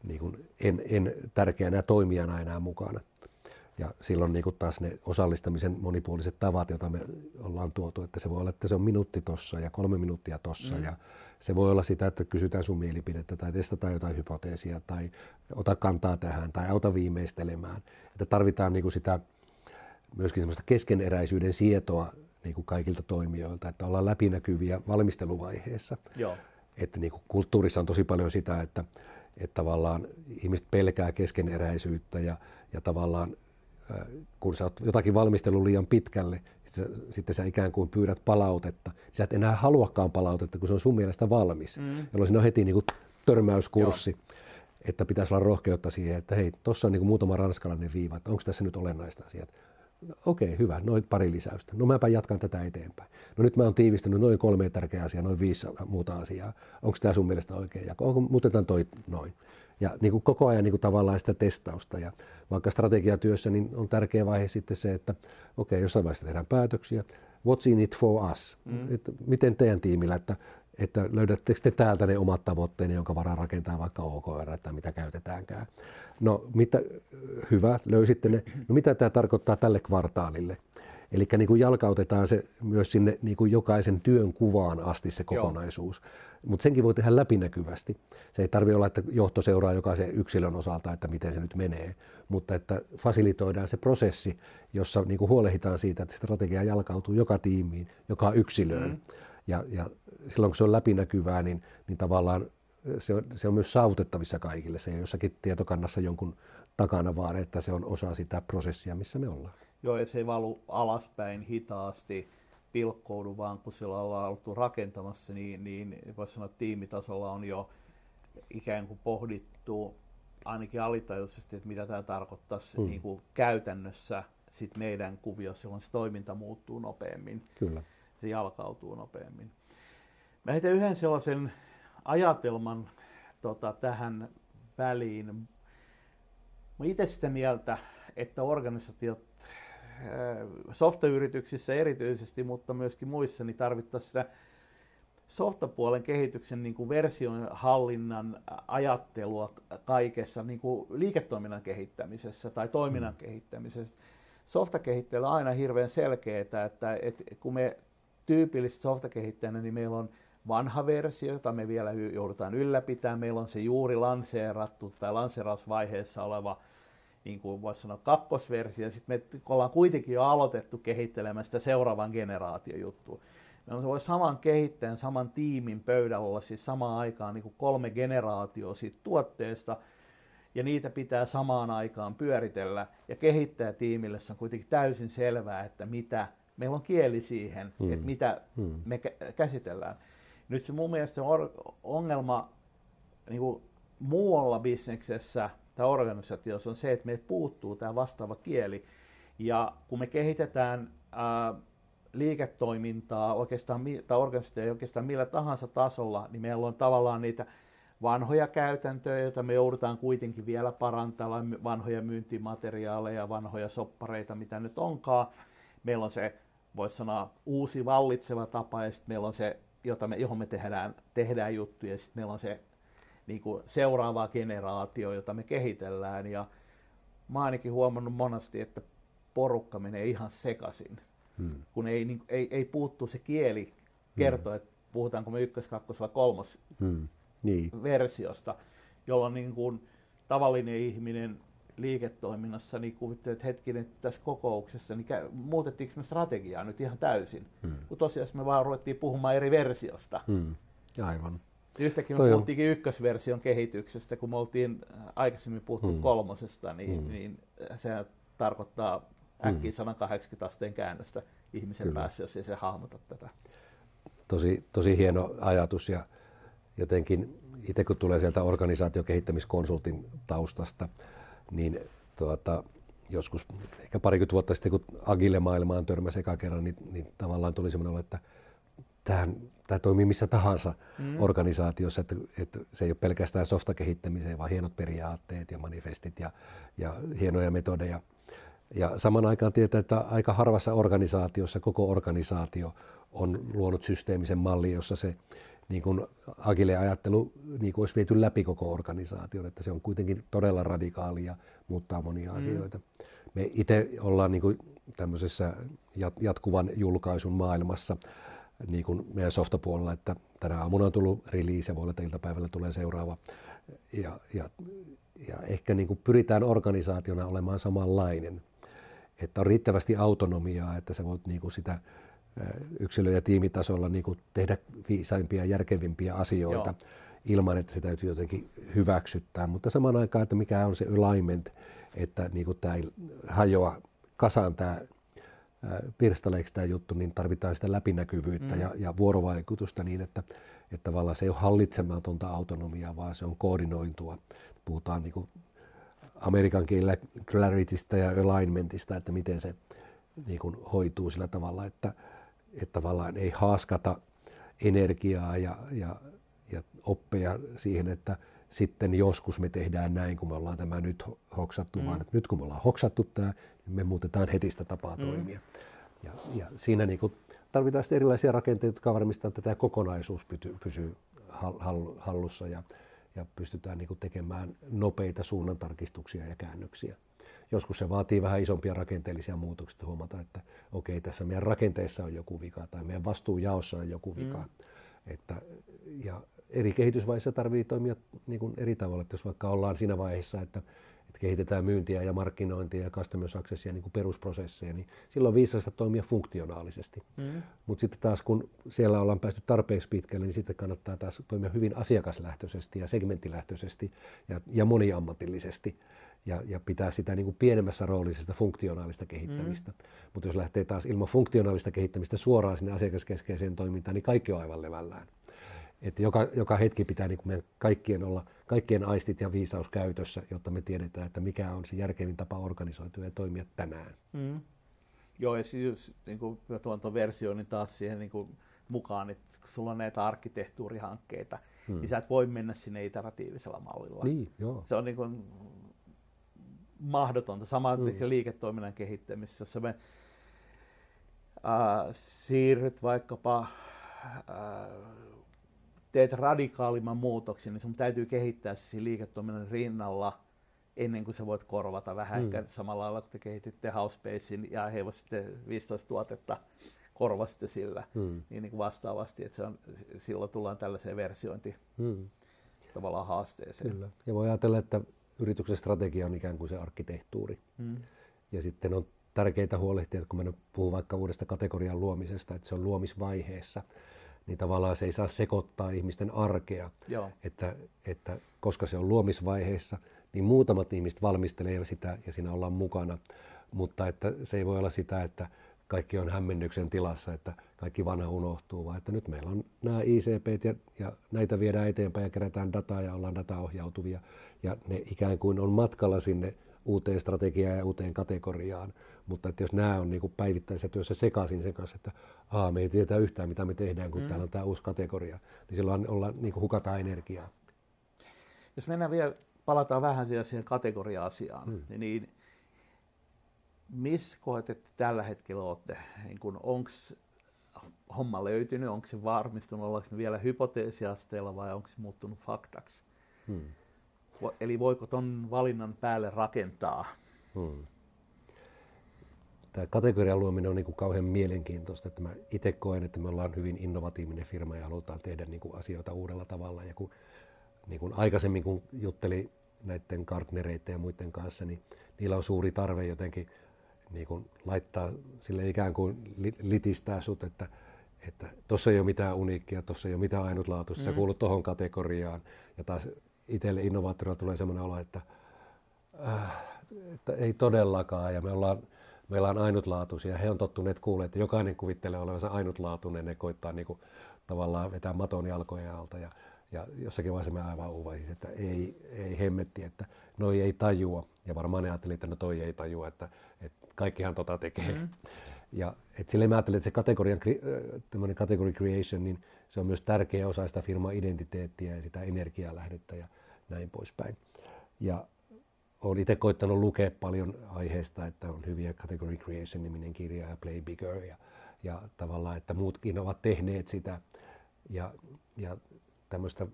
niin kuin en, en tärkeänä toimijana enää mukana. Ja silloin niin kuin taas ne osallistamisen monipuoliset tavat, joita me ollaan tuotu, että se voi olla, että se on minuutti tossa ja kolme minuuttia tossa mm. ja se voi olla sitä, että kysytään sun mielipidettä tai testataan jotain hypoteesia tai ota kantaa tähän tai auta viimeistelemään. Että tarvitaan niin kuin sitä myöskin semmoista keskeneräisyyden sietoa niin kuin kaikilta toimijoilta, että ollaan läpinäkyviä valmisteluvaiheessa. Joo. Että niin kuin kulttuurissa on tosi paljon sitä, että, että tavallaan ihmiset pelkää keskeneräisyyttä ja, ja tavallaan kun sä oot jotakin valmistellut liian pitkälle, sitten sä, sitten sä ikään kuin pyydät palautetta. Sä et enää haluakaan palautetta, kun se on sun mielestä valmis, mm. jolloin siinä on heti niin kuin törmäyskurssi. Joo. Että pitäisi olla rohkeutta siihen, että hei, tuossa on niin kuin muutama ranskalainen viiva, että onko tässä nyt olennaista asiat. No, okei, okay, hyvä, noin pari lisäystä. No mäpä jatkan tätä eteenpäin. No nyt mä oon tiivistänyt noin kolme tärkeää asiaa, noin viisi muuta asiaa. Onko tämä sun mielestä oikein jako? Onko, muutetaan toi noin. Ja niin kuin koko ajan niin kuin tavallaan sitä testausta. Ja vaikka strategiatyössä niin on tärkeä vaihe sitten se, että okei, okay, jossain vaiheessa tehdään päätöksiä. What's in it for us? Mm. Että miten teidän tiimillä, että, että löydättekö te täältä ne omat tavoitteenne, jonka varaa rakentaa vaikka OKR tai mitä käytetäänkään. No mitä, hyvä, löysitte ne. No mitä tämä tarkoittaa tälle kvartaalille? Eli niin kuin jalkautetaan se myös sinne niin kuin jokaisen työn kuvaan asti se kokonaisuus. Mutta senkin voi tehdä läpinäkyvästi. Se ei tarvitse olla, että johto seuraa jokaisen yksilön osalta, että miten se nyt menee, mutta että fasilitoidaan se prosessi, jossa niin kuin huolehditaan siitä, että strategia jalkautuu joka tiimiin, joka yksilöön. Mm. Ja, ja silloin kun se on läpinäkyvää, niin, niin tavallaan se on, se on myös saavutettavissa kaikille. Se ei ole jossakin tietokannassa jonkun takana, vaan että se on osa sitä prosessia, missä me ollaan. Joo, se ei valu alaspäin hitaasti, pilkkoudu, vaan kun sillä ollaan oltu rakentamassa, niin, niin voisi sanoa, että tiimitasolla on jo ikään kuin pohdittu ainakin alitajuisesti, että mitä tämä tarkoittaisi mm. niin kuin käytännössä sit meidän kuviossa, silloin se toiminta muuttuu nopeammin. Kyllä. Se jalkautuu nopeammin. Mä heitän yhden sellaisen ajatelman tota, tähän väliin. Mä itse sitä mieltä, että organisaatiot softayrityksissä erityisesti, mutta myöskin muissa, niin tarvittaisiin sitä softapuolen kehityksen niin kuin version hallinnan ajattelua kaikessa niin kuin liiketoiminnan kehittämisessä tai toiminnan mm. kehittämisessä. Softakehittäjällä on aina hirveän selkeää, että, että kun me tyypillisesti softakehittäjänä, niin meillä on vanha versio, jota me vielä joudutaan ylläpitämään. Meillä on se juuri lanseerattu tai lanseerausvaiheessa oleva niin kuin voisi sanoa kakkosversio, sitten me ollaan kuitenkin jo aloitettu kehittelemään sitä seuraavan generaation juttua. Meillä se voi saman kehittäjän, saman tiimin pöydällä olla siis samaan aikaan niin kuin kolme generaatioa siitä tuotteesta, ja niitä pitää samaan aikaan pyöritellä, ja kehittäjätiimille se on kuitenkin täysin selvää, että mitä, meillä on kieli siihen, hmm. että mitä hmm. me käsitellään. Nyt se mun mielestä on ongelma niin kuin muualla bisneksessä, tai organisaatiossa on se, että meiltä puuttuu tämä vastaava kieli. Ja kun me kehitetään ää, liiketoimintaa oikeastaan, tai organisaatioa oikeastaan millä tahansa tasolla, niin meillä on tavallaan niitä vanhoja käytäntöjä, joita me joudutaan kuitenkin vielä parantamaan, vanhoja myyntimateriaaleja, vanhoja soppareita, mitä nyt onkaan. Meillä on se, voisi sanoa, uusi vallitseva tapa, ja sitten meillä on se, jota me, johon me tehdään, tehdään juttuja, ja sitten meillä on se niin kuin seuraava generaatio, jota me kehitellään. Ja mä ainakin huomannut monesti, että porukka menee ihan sekaisin, hmm. kun ei, niin, ei, ei puuttu se kieli kertoa, hmm. että puhutaanko me ykkös, kakkos vai kolmos hmm. niin. versiosta, jolloin niin kuin tavallinen ihminen liiketoiminnassa niin kuvittelee, että hetkinen, että tässä kokouksessa, niin muutettiinko me strategiaa nyt ihan täysin, hmm. kun tosiaan me vaan ruvettiin puhumaan eri versiosta. Hmm. Aivan. Yhtäkkiä me puhuttiinkin on... ykkösversion kehityksestä, kun me oltiin äh, aikaisemmin puhuttu hmm. kolmosesta, niin, hmm. niin se tarkoittaa äkkiä hmm. 180 asteen käännöstä ihmisen Kyllä. päässä, jos ei se hahmota tätä. Tosi, tosi hieno ajatus ja jotenkin itse kun tulee sieltä organisaatiokehittämiskonsultin taustasta, niin tuota, joskus ehkä parikymmentä vuotta sitten, kun Agile-maailmaan törmäsi eka kerran, niin, niin tavallaan tuli semmoinen olo, että tähän, tämä toimii missä tahansa mm. organisaatiossa, että, että se ei ole pelkästään softakehittämiseen, vaan hienot periaatteet ja manifestit ja, ja hienoja metodeja. Ja saman aikaan tietää, että aika harvassa organisaatiossa koko organisaatio on luonut systeemisen mallin, jossa se niin kuin agile ajattelu niin kuin olisi viety läpi koko organisaation, että se on kuitenkin todella radikaali ja muuttaa monia mm. asioita. Me itse ollaan niin kuin tämmöisessä jatkuvan julkaisun maailmassa niin kuin meidän softapuolella, että tänä aamuna on tullut release ja voi olla, että iltapäivällä tulee seuraava. Ja, ja, ja ehkä niin kuin pyritään organisaationa olemaan samanlainen, että on riittävästi autonomiaa, että sä voit niin kuin sitä yksilö- ja tiimitasolla niin kuin tehdä viisaimpia ja järkevimpiä asioita Joo. ilman, että se täytyy jotenkin hyväksyttää. Mutta samaan aikaan, että mikä on se alignment, että niin kuin tämä ei hajoa kasaan tämä pirstaleiksi tämä juttu, niin tarvitaan sitä läpinäkyvyyttä mm. ja, ja vuorovaikutusta niin, että, että tavallaan se ei ole hallitsematonta autonomiaa, vaan se on koordinointua. Puhutaan niin kuin Amerikan kielellä claritystä ja alignmentista, että miten se niin kuin hoituu sillä tavalla, että, että tavallaan ei haaskata energiaa ja, ja, ja oppeja siihen, että sitten joskus me tehdään näin, kun me ollaan tämä nyt hoksattu, mm. vaan että nyt kun me ollaan hoksattu tämä, niin me muutetaan heti sitä tapaa mm. toimia. Ja, ja siinä niin kuin tarvitaan sitten erilaisia rakenteita, jotka varmistavat, että tämä kokonaisuus pysyy, pysyy hallussa ja, ja pystytään niin kuin tekemään nopeita suunnantarkistuksia ja käännöksiä. Joskus se vaatii vähän isompia rakenteellisia muutoksia, että huomata, että okei, tässä meidän rakenteessa on joku vika tai meidän vastuujaossa on joku vika. Mm. Että, ja eri kehitysvaiheissa tarvii toimia niin kuin eri tavalla. Että jos vaikka ollaan siinä vaiheessa, että, että kehitetään myyntiä ja markkinointia ja customer successia niin kuin perusprosesseja, niin silloin viisasta toimia funktionaalisesti. Mm. Mutta sitten taas kun siellä ollaan päästy tarpeeksi pitkälle, niin sitten kannattaa taas toimia hyvin asiakaslähtöisesti ja segmenttilähtöisesti ja, ja moniammatillisesti ja, ja pitää sitä niin kuin pienemmässä roolissa sitä funktionaalista kehittämistä. Mm. Mutta jos lähtee taas ilman funktionaalista kehittämistä suoraan sinne asiakaskeskeiseen toimintaan, niin kaikki on aivan levällään. Että joka, joka hetki pitää niin kuin meidän kaikkien olla, kaikkien aistit ja viisaus käytössä, jotta me tiedetään, että mikä on se järkevin tapa organisoitua ja toimia tänään. Mm. Joo, ja siis niin kuin tuon tuon versioon, niin taas siihen niin kuin mukaan, että kun sulla on näitä arkkitehtuurihankkeita, hmm. niin sä et voi mennä sinne iteratiivisella mallilla. Niin, joo. Se on niin kuin mahdotonta. Sama hmm. liiketoiminnan kehittämisessä, jos me äh, siirryt vaikkapa äh, teet radikaalimman muutoksen, niin sun täytyy kehittää se liiketoiminnan rinnalla ennen kuin sä voit korvata vähän mm. samalla lailla, kun te kehititte Housebasein ja he sitten 15 tuotetta korvasitte sillä, mm. niin, niin kuin vastaavasti, että se on, silloin tullaan tällaiseen versiointi mm. tavallaan haasteeseen. Kyllä. Ja voi ajatella, että yrityksen strategia on ikään kuin se arkkitehtuuri. Mm. Ja sitten on tärkeää huolehtia, että kun me puhun vaikka uudesta kategorian luomisesta, että se on luomisvaiheessa, niin tavallaan se ei saa sekoittaa ihmisten arkea. Joo. Että, että koska se on luomisvaiheessa, niin muutamat ihmiset valmistelee sitä ja siinä ollaan mukana. Mutta että se ei voi olla sitä, että kaikki on hämmennyksen tilassa, että kaikki vanha unohtuu, vaan että nyt meillä on nämä ICP ja, ja näitä viedään eteenpäin ja kerätään dataa ja ollaan dataohjautuvia ja ne ikään kuin on matkalla sinne uuteen strategiaan ja uuteen kategoriaan. Mutta että jos nämä on niin kuin päivittäisessä työssä sekaisin sen kanssa, että Aa, me ei tiedä yhtään mitä me tehdään, kun mm. täällä on tämä uusi kategoria, niin silloin ollaan, niin kuin hukataan energiaa. Jos mennään vielä, palataan vähän siihen kategoria-asiaan, mm. niin missä koet, että tällä hetkellä olette? Niin onko homma löytynyt, onko se varmistunut, ollaanko me vielä hypoteesiasteella vai onko se muuttunut faktaksi? Hmm. Eli voiko tuon valinnan päälle rakentaa? Hmm. Tämä kategorian luominen on niin kuin kauhean mielenkiintoista, että mä itse koen, että me ollaan hyvin innovatiivinen firma ja halutaan tehdä niin kuin asioita uudella tavalla. Ja kun, niin kuin aikaisemmin, kun jutteli näiden partnereiden ja muiden kanssa, niin niillä on suuri tarve jotenkin niin kuin laittaa sille ikään kuin litistää sut, että että tuossa ei ole mitään uniikkia, tuossa ei ole mitään ainutlaatuista, mm. sä kuulut tuohon kategoriaan. Ja taas itselle innovaattorilla tulee sellainen olo, että, äh, että ei todellakaan, ja me ollaan, meillä on ainutlaatuisia. He on tottuneet kuulemaan, että jokainen kuvittelee olevansa ainutlaatuinen, ne koittaa niin kuin, tavallaan vetää maton jalkojen alta. Ja, ja jossakin vaiheessa me aivan uvaisin, että ei, ei hemmetti, että noi ei tajua. Ja varmaan ne ajatteli, että no toi ei tajua, että, että kaikkihan tota tekee. Mm. Ja et sille mä ajattelen, että se kategorian, category creation, niin se on myös tärkeä osa sitä firman identiteettiä ja sitä energialähdettä ja näin poispäin. Ja olen itse koittanut lukea paljon aiheesta, että on hyviä Category Creation-niminen kirja ja Play Bigger ja, ja tavallaan, että muutkin ovat tehneet sitä ja, ja tämmöistä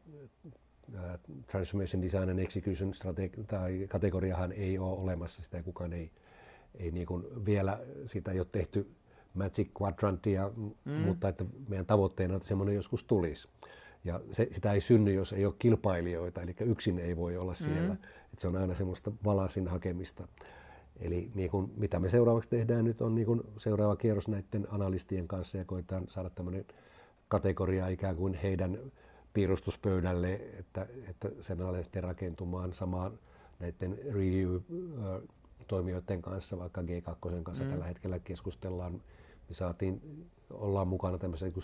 Transformation Design and Execution strategi- tai kategoriahan ei ole olemassa, sitä kukaan ei, ei niin kuin vielä, sitä ei ole tehty Magic Quadrantia, mm. mutta että meidän tavoitteena on, että semmoinen joskus tulisi. Ja se, sitä ei synny, jos ei ole kilpailijoita, eli yksin ei voi olla siellä. Mm. Et se on aina semmoista balansin hakemista. Eli niin kun, mitä me seuraavaksi tehdään nyt on niin kun seuraava kierros näiden analistien kanssa ja koetaan saada tämmöinen kategoria ikään kuin heidän piirustuspöydälle, että, että sen alette rakentumaan samaan näiden review-toimijoiden kanssa, vaikka G2 kanssa mm. tällä hetkellä keskustellaan. Me saatiin, ollaan mukana tämmöisessä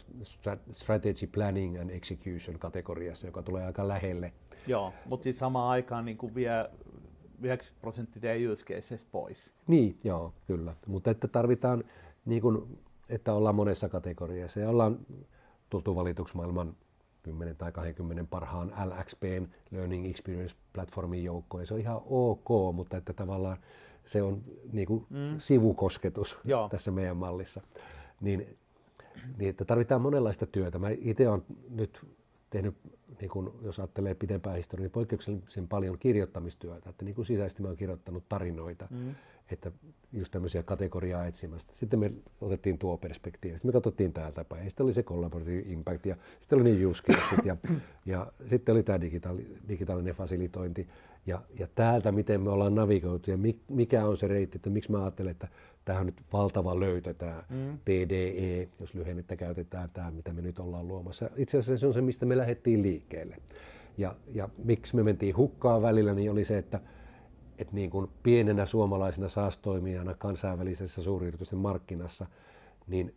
strategy planning and execution kategoriassa, joka tulee aika lähelle. Joo, mutta siis samaan aikaan niin kuin vie 90 prosenttia use cases pois. Niin, joo, kyllä. Mutta että tarvitaan, niin kuin, että ollaan monessa kategoriassa ja ollaan tultu valituksi maailman 10 tai 20 parhaan LXPn Learning Experience Platformin joukkoon. Ja se on ihan ok, mutta että tavallaan se on niin kuin mm. sivukosketus Joo. tässä meidän mallissa. Niin, niin, että tarvitaan monenlaista työtä. Mä itse olen nyt tehnyt, niin kun, jos ajattelee pitempää historiaa, niin poikkeuksellisen paljon kirjoittamistyötä. Että niin kuin sisäisesti mä olen kirjoittanut tarinoita. Mm että just tämmöisiä kategoriaa etsimästä. Sitten me otettiin tuo perspektiivi. Sitten me katsottiin täältä päin. Sitten oli se collaborative impact ja sitten oli ne use caset ja, ja sitten oli tämä digitaali, digitaalinen fasilitointi. Ja, ja täältä, miten me ollaan navigoitu ja mikä on se reitti, että miksi mä ajattelen, että tämä on nyt valtava löytö, tämä mm. TDE, jos lyhennettä käytetään, tämä, mitä me nyt ollaan luomassa. Itse asiassa se on se, mistä me lähdettiin liikkeelle. Ja, ja miksi me mentiin hukkaan välillä, niin oli se, että että niin kuin pienenä suomalaisena saastoimijana kansainvälisessä suuryritysten markkinassa, niin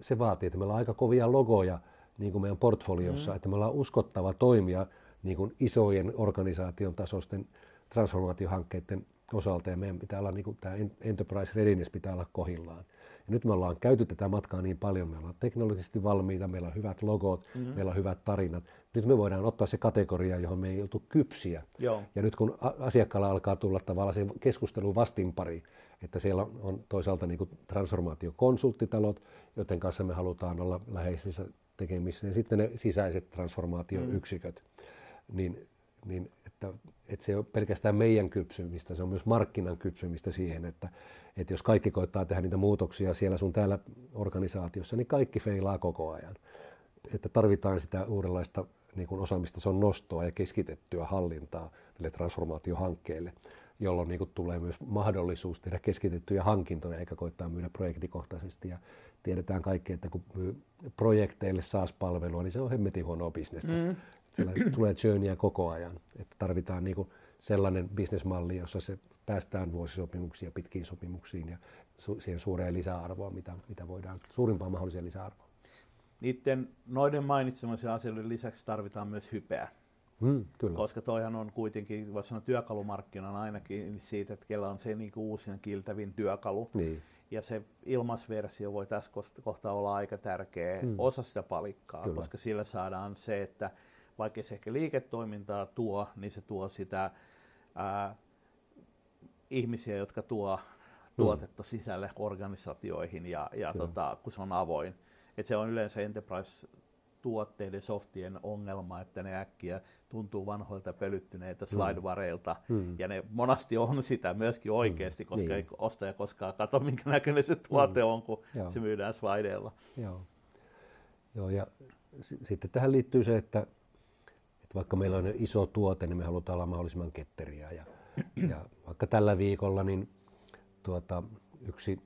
se vaatii, että meillä on aika kovia logoja niin kuin meidän portfoliossa, mm. että me ollaan uskottava toimija niin kuin isojen organisaation tasoisten transformaatiohankkeiden osalta ja meidän pitää olla, niin kuin tämä enterprise readiness pitää olla kohillaan. Ja nyt me ollaan käyty tätä matkaa niin paljon, me ollaan teknologisesti valmiita, meillä on hyvät logot, mm-hmm. meillä on hyvät tarinat. Nyt me voidaan ottaa se kategoria, johon me ei oltu kypsiä. Joo. Ja nyt kun asiakkaalla alkaa tulla tavallaan se keskustelu vastinpari, että siellä on toisaalta niin transformaatiokonsulttitalot, joiden kanssa me halutaan olla läheisissä tekemissä, ja sitten ne sisäiset transformaatioyksiköt, mm. niin, niin että, että se ei ole pelkästään meidän kypsymistä, se on myös markkinan kypsymistä siihen, että, että jos kaikki koittaa tehdä niitä muutoksia siellä sun täällä organisaatiossa, niin kaikki feilaa koko ajan. Että tarvitaan sitä uudenlaista niin kuin osaamistason nostoa ja keskitettyä hallintaa näille transformaatiohankkeille, jolloin niin kuin tulee myös mahdollisuus tehdä keskitettyjä hankintoja eikä koittaa myydä projektikohtaisesti. Ja tiedetään kaikki, että kun myy projekteille SaaS-palvelua, niin se on hemmetin huonoa bisnestä. Mm. Siellä tulee journeyä koko ajan. Että tarvitaan niin kuin sellainen bisnesmalli, jossa se päästään vuosisopimuksiin ja pitkiin sopimuksiin ja su- siihen suureen lisäarvoon, mitä, mitä voidaan, suurimpaan mahdolliseen lisäarvoon. Niiden noiden mainitsemisen asioiden lisäksi tarvitaan myös hypeä. Mm, kyllä. Koska toihan on kuitenkin, voisi sanoa työkalumarkkinan ainakin siitä, että kellä on se niin uusin kiltävin työkalu. Niin. Ja se ilmaisversio voi tässä kohtaa olla aika tärkeä mm. osa sitä palikkaa, kyllä. koska sillä saadaan se, että vaikka se ehkä liiketoimintaa tuo, niin se tuo sitä ää, ihmisiä, jotka tuo tuotetta sisälle organisaatioihin ja, ja tota, kun se on avoin. Et se on yleensä enterprise tuotteiden, softien ongelma, että ne äkkiä tuntuu vanhoilta pölyttyneiltä slidevareilta, mm. ja ne monasti on sitä myöskin oikeasti, koska niin. ei ostaja koskaan katso, minkä näköinen se tuote mm. on, kun Joo. se myydään slideilla. Joo. Joo, ja s- sitten tähän liittyy se, että, että vaikka meillä on iso tuote, niin me halutaan olla mahdollisimman ketteriä, ja ja vaikka tällä viikolla niin tuota, yksi,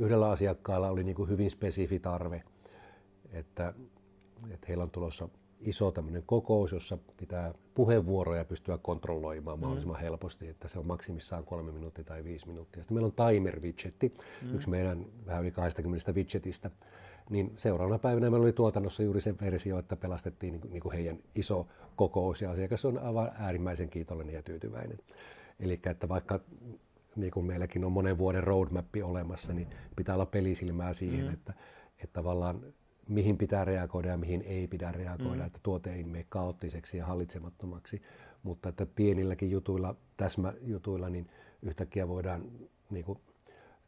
yhdellä asiakkaalla oli niin kuin hyvin spesifi tarve, että, että heillä on tulossa iso tämmöinen kokous, jossa pitää puheenvuoroja pystyä kontrolloimaan mm. mahdollisimman helposti, että se on maksimissaan kolme minuuttia tai viisi minuuttia. Sitten meillä on timer-widgetti, mm. yksi meidän vähän yli 20 widgetistä, niin seuraavana päivänä meillä oli tuotannossa juuri se versio, että pelastettiin niin kuin, niin kuin heidän iso kokous ja asiakas on aivan äärimmäisen kiitollinen ja tyytyväinen. Eli että vaikka niin kuin meilläkin on monen vuoden roadmap olemassa, niin pitää olla pelisilmää siihen, mm. että, että tavallaan mihin pitää reagoida ja mihin ei pidä reagoida, mm. että tuote ei mene kaoottiseksi ja hallitsemattomaksi, mutta että pienilläkin jutuilla, täsmäjutuilla, niin yhtäkkiä voidaan niin kuin,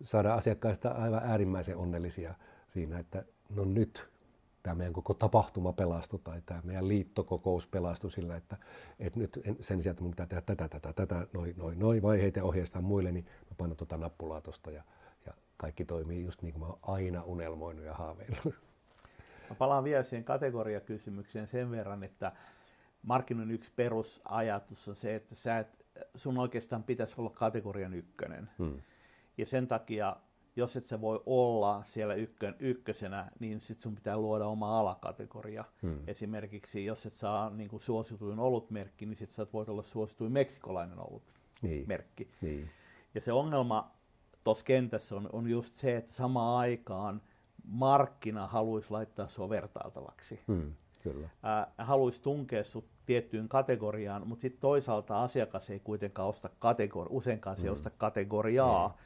saada asiakkaista aivan äärimmäisen onnellisia siinä, että no nyt tämä meidän koko tapahtuma pelastui tai tämä meidän liittokokous pelastui sillä, että, että nyt sen sijaan, että mun pitää tehdä tätä, tätä, tätä, noin, noin, noin vaiheita ja ohjeistaa muille, niin mä painan tuota nappulaa tuosta ja, ja kaikki toimii just niin kuin mä oon aina unelmoinut ja haaveillut. Mä palaan vielä siihen kategoriakysymykseen sen verran, että markkinoinnin yksi perusajatus on se, että sä et, sun oikeastaan pitäisi olla kategorian ykkönen. Hmm. Ja sen takia jos et sä voi olla siellä ykkön, ykkösenä, niin sit sun pitää luoda oma alakategoria. Hmm. Esimerkiksi jos et saa niin kuin suosituin olutmerkki, niin sit sä voit olla suosituin meksikolainen olutmerkki. Niin. Niin. Ja se ongelma tuossa kentässä on, on just se, että samaan aikaan markkina haluaisi laittaa sua vertailtavaksi. Hmm. Kyllä. Äh, haluaisi tunkea sut tiettyyn kategoriaan, mutta sitten toisaalta asiakas ei kuitenkaan osta kategori- useinkaan se hmm. osta kategoriaa, hmm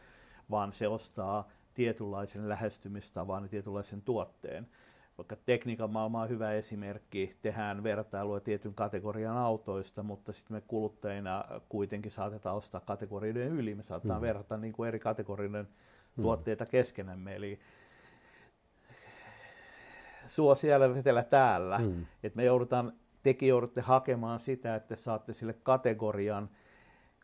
vaan se ostaa tietynlaisen lähestymistavan ja tietynlaisen tuotteen. Vaikka tekniikan maailma on hyvä esimerkki, tehdään vertailua tietyn kategorian autoista, mutta sitten me kuluttajina kuitenkin saatetaan ostaa kategorioiden yli. Me saatetaan mm. verrata niin kuin eri kategorioiden mm. tuotteita keskenämme. Eli suo siellä, vetellä täällä. Mm. Et me joudutaan, tekin joudutte hakemaan sitä, että saatte sille kategorian –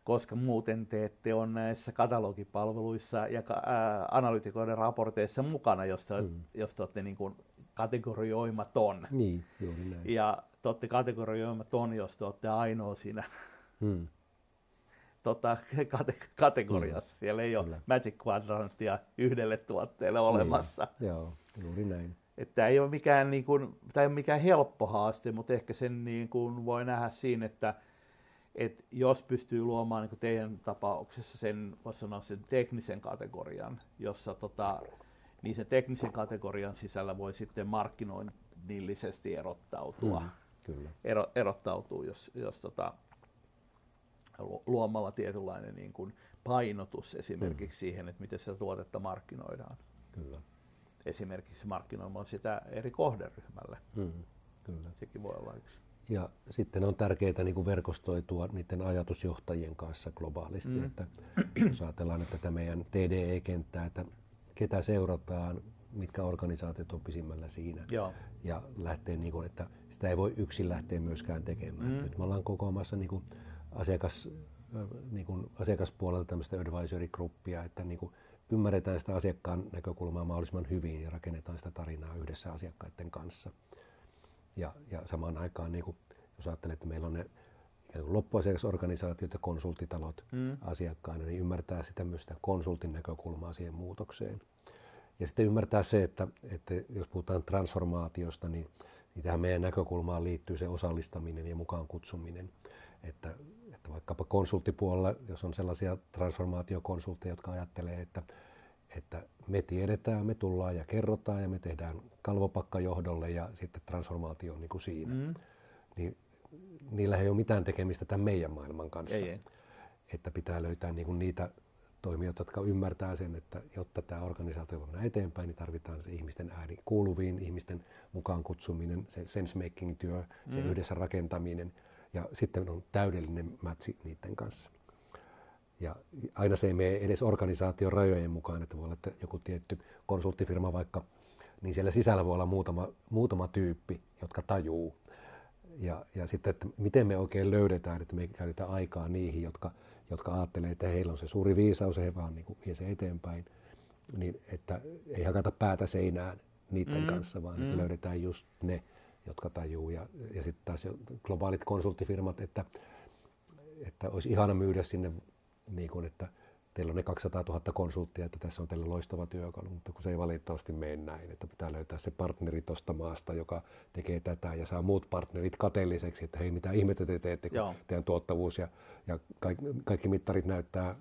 koska muuten te ette ole näissä katalogipalveluissa ja ää, analytikoiden raporteissa mukana, jos te, mm. jos te olette niin kuin kategorioimaton. Niin, juuri näin. Ja te olette kategorioimaton, jos te olette ainoa siinä mm. tota, kate- kategoriassa. Mm. Siellä ei ole Kyllä. Magic Quadranttia yhdelle tuotteelle olemassa. Niin. Joo, juuri näin. Että ei ole mikään, niin kuin, tämä ei ole mikään helppo haaste, mutta ehkä sen niin kuin voi nähdä siinä, että että jos pystyy luomaan niin teidän tapauksessa sen, voisi sanoa sen teknisen kategorian, jossa tota, niin sen teknisen kategorian sisällä voi sitten markkinoinnillisesti erottautua. Mm, kyllä. Ero, erottautuu, jos, jos tota, luomalla tietynlainen niin kuin painotus esimerkiksi mm. siihen, että miten sitä tuotetta markkinoidaan. Kyllä. Esimerkiksi markkinoimalla sitä eri kohderyhmälle. Mm, kyllä. Sekin voi olla yksi. Ja sitten on tärkeää niin kuin verkostoitua niiden ajatusjohtajien kanssa globaalisti, mm. että jos ajatellaan että tätä meidän TDE-kenttää, että ketä seurataan, mitkä organisaatiot on pisimmällä siinä. Joo. Ja lähtee, niin kuin, että sitä ei voi yksin lähteä myöskään tekemään. Mm. Nyt me ollaan kokoamassa niin kuin asiakas, niin kuin asiakaspuolelta tämmöistä advisory-gruppia, että niin kuin ymmärretään sitä asiakkaan näkökulmaa mahdollisimman hyvin ja rakennetaan sitä tarinaa yhdessä asiakkaiden kanssa. Ja, ja samaan aikaan, niin kuin, jos ajattelee, että meillä on ne loppuasiakasorganisaatiot ja konsulttitalot mm. asiakkaina, niin ymmärtää sitä myös sitä konsultin näkökulmaa siihen muutokseen. Ja sitten ymmärtää se, että, että jos puhutaan transformaatiosta, niin, niin tähän meidän näkökulmaan liittyy se osallistaminen ja mukaan kutsuminen. Että, että vaikkapa konsulttipuolella, jos on sellaisia transformaatiokonsultteja, jotka ajattelee, että että me tiedetään, me tullaan ja kerrotaan ja me tehdään kalvopakkajohdolle ja sitten transformaatio on niin kuin siinä. Mm. Niin niillä ei ole mitään tekemistä tämän meidän maailman kanssa. Ei, ei. Että pitää löytää niin kuin niitä toimijoita, jotka ymmärtää sen, että jotta tämä organisaatio voi mennä eteenpäin, niin tarvitaan se ihmisten ääni kuuluviin, ihmisten mukaan kutsuminen, se sense-making-työ, se mm. yhdessä rakentaminen ja sitten on täydellinen mätsi niiden kanssa. Ja aina se ei mene edes organisaation rajojen mukaan, että voi olla että joku tietty konsulttifirma vaikka, niin siellä sisällä voi olla muutama, muutama tyyppi, jotka tajuu. Ja, ja sitten, että miten me oikein löydetään, että me käytetään aikaa niihin, jotka, jotka ajattelee, että heillä on se suuri viisaus, he vaan niin vie se eteenpäin. Niin, että ei hakata päätä seinään niiden mm, kanssa, vaan mm. että löydetään just ne, jotka tajuu. Ja, ja sitten taas globaalit konsulttifirmat, että, että olisi ihana myydä sinne niin kuin, että teillä on ne 200 000 konsulttia, että tässä on teillä loistava työkalu, mutta kun se ei valitettavasti mene näin, että pitää löytää se partneri tuosta maasta, joka tekee tätä ja saa muut partnerit kateelliseksi, että hei mitä ihmettä te teette, kun Joo. teidän tuottavuus ja, ja kaikki, kaikki mittarit näyttää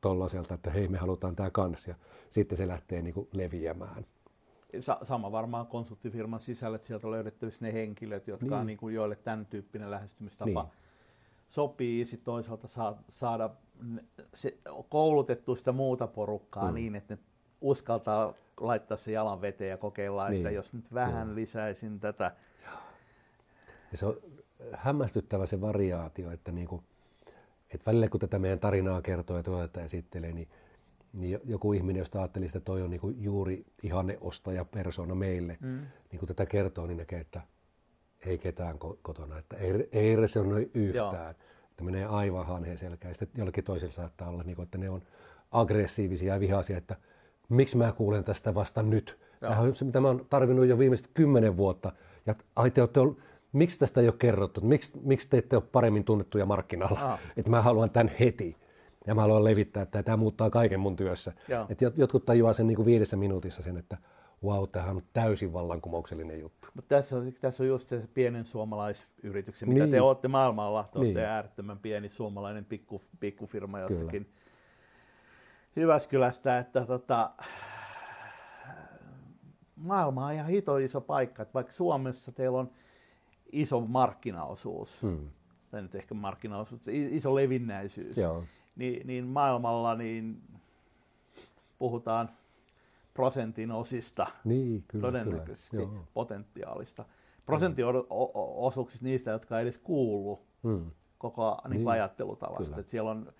tollaiselta, että hei me halutaan tämä kanssa ja sitten se lähtee niin kuin leviämään. Sama varmaan konsulttifirman sisällä, että sieltä on löydettävissä ne henkilöt, jotka niin. on niin kuin joille tämän tyyppinen lähestymistapa niin. sopii, sitten toisaalta saa, saada se, koulutettu sitä muuta porukkaa mm. niin, että ne uskaltaa laittaa se jalan veteen ja kokeilla, niin. että jos nyt vähän Joo. lisäisin tätä. Ja se on hämmästyttävä se variaatio, että, niinku, että välillä kun tätä meidän tarinaa kertoo ja tuota esittelee, niin, niin joku ihminen, josta ajattelisi, että toi on niinku juuri ihanneostaja persona meille, mm. niin kun tätä kertoo, niin näkee, että ei ketään kotona, että ei, ei resonoi yhtään. Joo. Että menee aivan hanheen selkään. Sitten jollekin toisella saattaa olla, niin kuin, että ne on aggressiivisia ja vihaisia, että miksi mä kuulen tästä vasta nyt. Tämä on se, mitä mä oon tarvinnut jo viimeiset kymmenen vuotta. Ja ai te olette ollut, miksi tästä ei ole kerrottu? Miksi, miksi te ette ole paremmin tunnettuja markkinalla? Ah. Että mä haluan tämän heti. Ja mä haluan levittää, että tämä muuttaa kaiken mun työssä. Että jotkut tajuaa sen niin kuin viidessä minuutissa sen, että wow, tämähän on täysin vallankumouksellinen juttu. Mutta tässä on, tässä on just se pienen suomalaisyrityksen, mitä niin. te olette maailmalla, te olette niin. äärettömän pieni suomalainen pikku, pikkufirma jossakin Kyllä. Jyväskylästä, että tota, maailma on ihan hito iso paikka, että vaikka Suomessa teillä on iso markkinaosuus, hmm. tai nyt ehkä markkinaosuus, iso levinnäisyys, Joo. Niin, niin maailmalla niin puhutaan prosentin osista niin, kyllä, todennäköisesti kyllä. potentiaalista. Prosenttiosuuksista niistä, jotka ei edes kuulu hmm. koko niin, niin, ajattelutavasta. Että siellä on,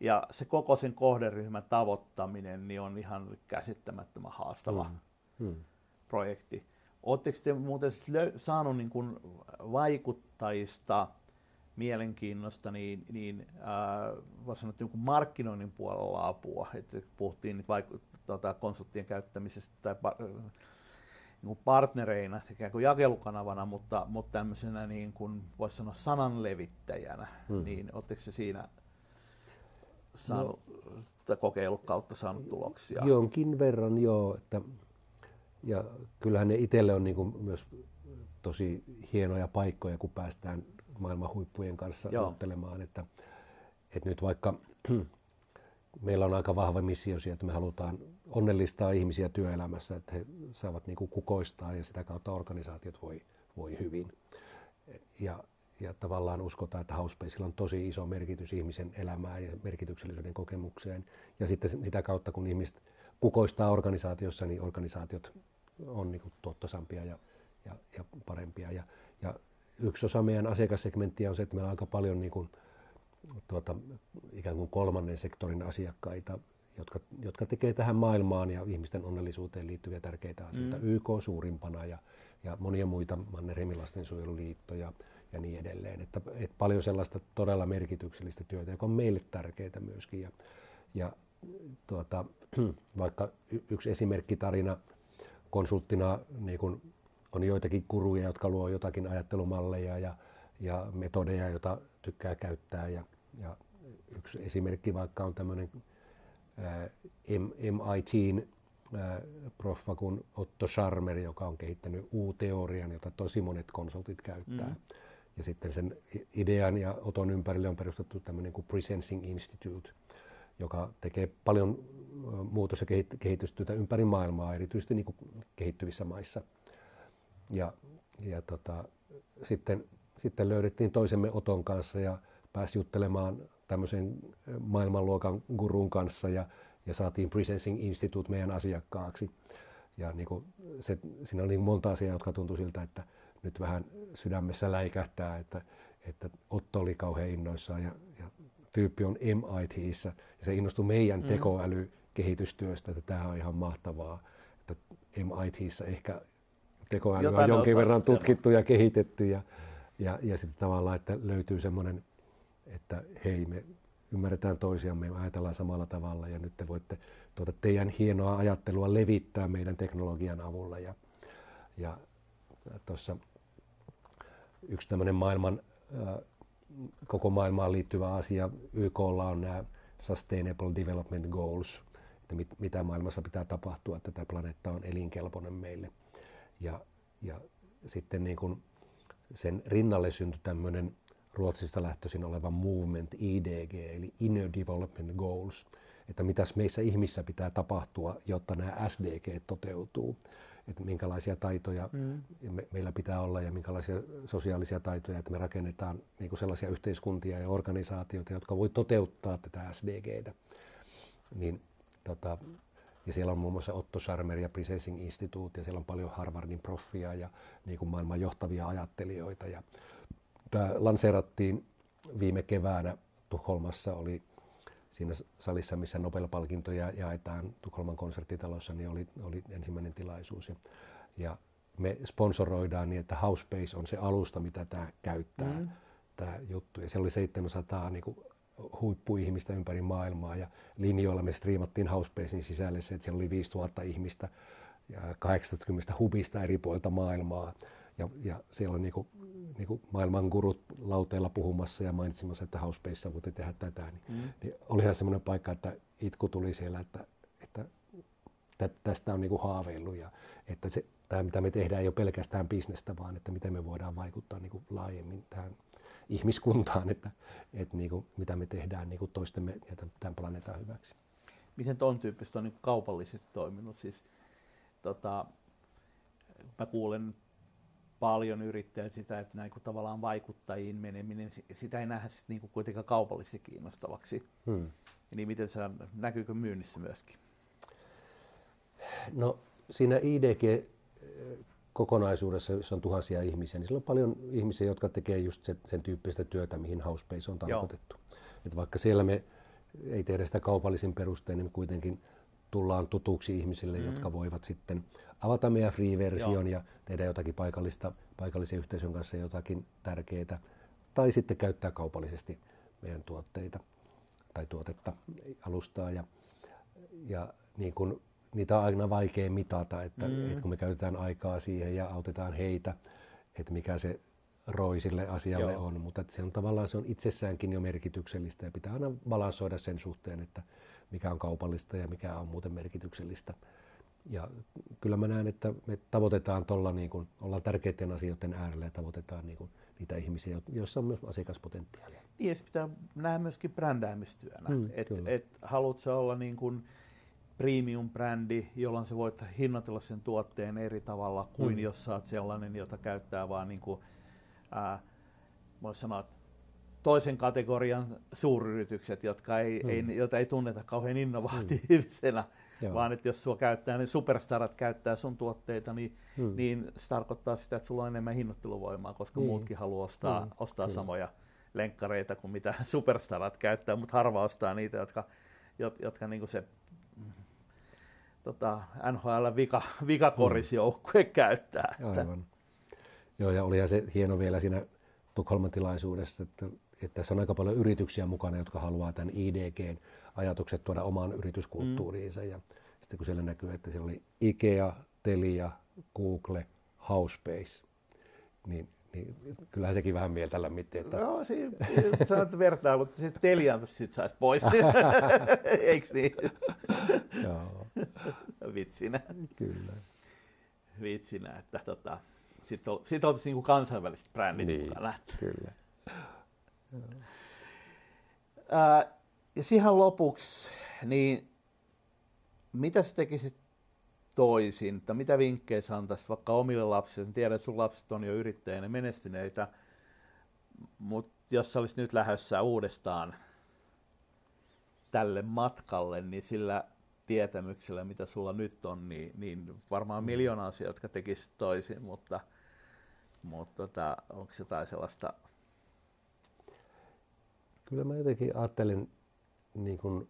ja se koko sen kohderyhmän tavoittaminen niin on ihan käsittämättömän haastava hmm. Hmm. projekti. Oletteko te muuten siis saanut niin kuin vaikuttajista mielenkiinnosta, niin, niin äh, voisi sanoa, että niin markkinoinnin puolella apua, että puhuttiin nyt vaiku- tota, konsulttien käyttämisestä tai par, niin partnereina, ikään kuin jakelukanavana, mutta, mutta tämmöisenä niin kuin voisi sanoa sananlevittäjänä, hmm. niin oletteko se siinä saanut, no, kokeilun kautta saanut tuloksia? Jonkin verran joo, että, ja kyllähän ne itselle on niin kuin myös tosi hienoja paikkoja, kun päästään maailman huippujen kanssa Joo. juttelemaan, että, että nyt vaikka meillä on aika vahva missio siihen, että me halutaan onnellistaa ihmisiä työelämässä, että he saavat niin kuin kukoistaa ja sitä kautta organisaatiot voi, voi hyvin. Ja, ja tavallaan uskotaan, että Housepacella on tosi iso merkitys ihmisen elämään ja merkityksellisyyden kokemukseen. Ja sitten sitä kautta, kun ihmiset kukoistaa organisaatiossa, niin organisaatiot on niin kuin tuottosampia ja, ja, ja parempia. Ja, ja yksi osa meidän asiakassegmenttiä on se, että meillä on aika paljon niin kuin, tuota, ikään kuin kolmannen sektorin asiakkaita, jotka, jotka tekee tähän maailmaan ja ihmisten onnellisuuteen liittyviä tärkeitä asioita. Mm. YK suurimpana ja, ja monia muita, Mannerheimin lastensuojeluliitto ja, ja niin edelleen. Että, että paljon sellaista todella merkityksellistä työtä, joka on meille tärkeää myöskin. Ja, ja tuota, vaikka yksi esimerkkitarina konsulttina niin kun on joitakin kuruja, jotka luo jotakin ajattelumalleja ja, ja metodeja, joita tykkää käyttää. Ja, ja yksi esimerkki vaikka on tämmöinen MITin proffa kuin Otto Scharmer, joka on kehittänyt U-teorian, jota tosi monet konsultit käyttää. Mm. Ja sitten sen idean ja Oton ympärille on perustettu tämmöinen kuin Presensing Institute, joka tekee paljon muutos- ja kehitystyötä ympäri maailmaa, erityisesti niin kuin kehittyvissä maissa. Ja, ja tota, sitten, sitten löydettiin toisemme Oton kanssa ja pääsi juttelemaan tämmöisen maailmanluokan gurun kanssa ja, ja saatiin Presensing Institute meidän asiakkaaksi. Ja niin kuin se, siinä oli niin monta asiaa, jotka tuntui siltä, että nyt vähän sydämessä läikähtää, että, että Otto oli kauhean innoissaan ja, ja tyyppi on MITissä ja se innostui meidän mm. tekoälykehitystyöstä, että tämä on ihan mahtavaa, että MITissä ehkä tekoäly on jonkin verran tutkittu ja kehitetty ja, ja, ja sitten tavallaan, että löytyy semmoinen, että hei me ymmärretään toisiamme, me ajatellaan samalla tavalla ja nyt te voitte tuota teidän hienoa ajattelua levittää meidän teknologian avulla. Ja, ja tuossa yksi tämmöinen maailman, koko maailmaan liittyvä asia, YKlla on nämä Sustainable Development Goals, että mit, mitä maailmassa pitää tapahtua, että tämä planeetta on elinkelpoinen meille. Ja, ja sitten niin kuin sen rinnalle syntyi tämmöinen Ruotsista lähtöisin oleva movement IDG, eli Inner Development Goals, että mitäs meissä ihmissä pitää tapahtua, jotta nämä SDG toteutuu, että minkälaisia taitoja mm. me, meillä pitää olla ja minkälaisia sosiaalisia taitoja, että me rakennetaan niin kuin sellaisia yhteiskuntia ja organisaatioita, jotka voi toteuttaa tätä SDGtä. Niin, tota, Ja siellä on muun muassa Otto Scharmer ja Presenting Institute ja siellä on paljon Harvardin proffia ja niin kuin maailman johtavia ajattelijoita. Ja tämä lanseerattiin viime keväänä Tukholmassa oli siinä salissa, missä Nobel-palkintoja jaetaan Tukholman konserttitalossa, niin oli, oli ensimmäinen tilaisuus. Ja, ja me sponsoroidaan niin, että Housebase on se alusta, mitä tämä käyttää, mm. tämä juttu. Ja siellä oli 700 niin kuin, huippuihmistä ympäri maailmaa ja linjoilla me striimattiin Housebasein sisälle se, että siellä oli 5000 ihmistä ja 80 hubista eri puolilta maailmaa. Ja, ja siellä on niinku, niinku maailman gurut lauteilla puhumassa ja mainitsemassa, että Housebaseissa voitte tehdä tätä. Niin, mm. niin olihan semmoinen paikka, että itku tuli siellä, että, että tästä on niinku haaveillut ja että se, tämä mitä me tehdään ei ole pelkästään bisnestä, vaan että miten me voidaan vaikuttaa niinku laajemmin tähän ihmiskuntaan, että, että niin kuin, mitä me tehdään niin kuin toistemme ja tämän planeetan hyväksi. Miten tuon tyyppistä on niin kaupallisesti toiminut? Siis, tota, mä kuulen paljon yrittäjät sitä, että näin tavallaan vaikuttajiin meneminen, sitä ei nähdä sit niin kuitenkaan kaupallisesti kiinnostavaksi. Hmm. Niin miten se näkyykö myynnissä myöskin? No siinä IDG kokonaisuudessa, jossa on tuhansia ihmisiä, niin siellä on paljon ihmisiä, jotka tekee just sen, sen tyyppistä työtä, mihin Housebase on tarkoitettu. Et vaikka siellä me ei tehdä sitä kaupallisin perustein, niin kuitenkin tullaan tutuksi ihmisille, mm. jotka voivat sitten avata meidän free-version ja tehdä jotakin paikallista, paikallisen yhteisön kanssa jotakin tärkeää, tai sitten käyttää kaupallisesti meidän tuotteita tai tuotetta, alustaa. Ja, ja niin kuin niitä on aina vaikea mitata, että, mm. että kun me käytetään aikaa siihen ja autetaan heitä, että mikä se roi sille asialle Joo. on, mutta että se on tavallaan se on itsessäänkin jo merkityksellistä ja pitää aina balansoida sen suhteen, että mikä on kaupallista ja mikä on muuten merkityksellistä. Ja kyllä mä näen, että me tavoitetaan tuolla, niin kuin, ollaan tärkeiden asioiden äärellä ja tavoitetaan niin kuin, niitä ihmisiä, joissa on myös asiakaspotentiaalia. Niin, ja pitää nähdä myöskin brändäämistyönä. Mm, että et, haluatko olla niin kuin, premium-brändi, jolloin sä voit hinnoitella sen tuotteen eri tavalla kuin mm. jos sä oot sellainen, jota käyttää vaan niin kuin, ää, sanoa, toisen kategorian suuryritykset, jotka ei, mm. ei, joita ei tunneta kauhean innovatiivisena, mm. vaan että jos sua käyttää, niin superstarat käyttää sun tuotteita, niin, mm. niin se tarkoittaa sitä, että sulla on enemmän hinnoitteluvoimaa, koska mm. muutkin haluaa ostaa, mm. ostaa mm. samoja lenkkareita kuin mitä superstarat käyttää, mutta harva ostaa niitä, jotka, jotka, jotka niin se tota, NHL vika, vikakorisjoukkue mm. käyttää. Että. Aivan. Joo, ja olihan se hieno vielä siinä Tukholman tilaisuudessa, että, että tässä on aika paljon yrityksiä mukana, jotka haluaa tämän IDGn ajatukset tuoda omaan yrityskulttuuriinsa. Mm. Ja sitten kun siellä näkyy, että siellä oli Ikea, Telia, Google, Housebase, niin niin kyllähän sekin vähän mieltä lämmitti. Että... No, siinä sanot vertailu, mutta sitten Telian sit saisi pois. Eikö niin? Joo. Vitsinä. Kyllä. Vitsinä, että tota, sitten ol, sit oltaisiin niinku kansainväliset brändit niin, mukana. Kyllä. Ää, ja siihen lopuksi, niin mitä sä tekisit toisin, tai mitä vinkkejä sä antaisit vaikka omille lapsille? Tiedän, että sun lapset on jo yrittäjänä menestyneitä, mutta jos sä olisit nyt lähdössä uudestaan tälle matkalle, niin sillä tietämyksellä, mitä sulla nyt on, niin, niin varmaan mm. miljoona asiaa, jotka tekisit toisin, mutta, mutta tota, onko jotain sellaista? Kyllä mä jotenkin ajattelen niin kuin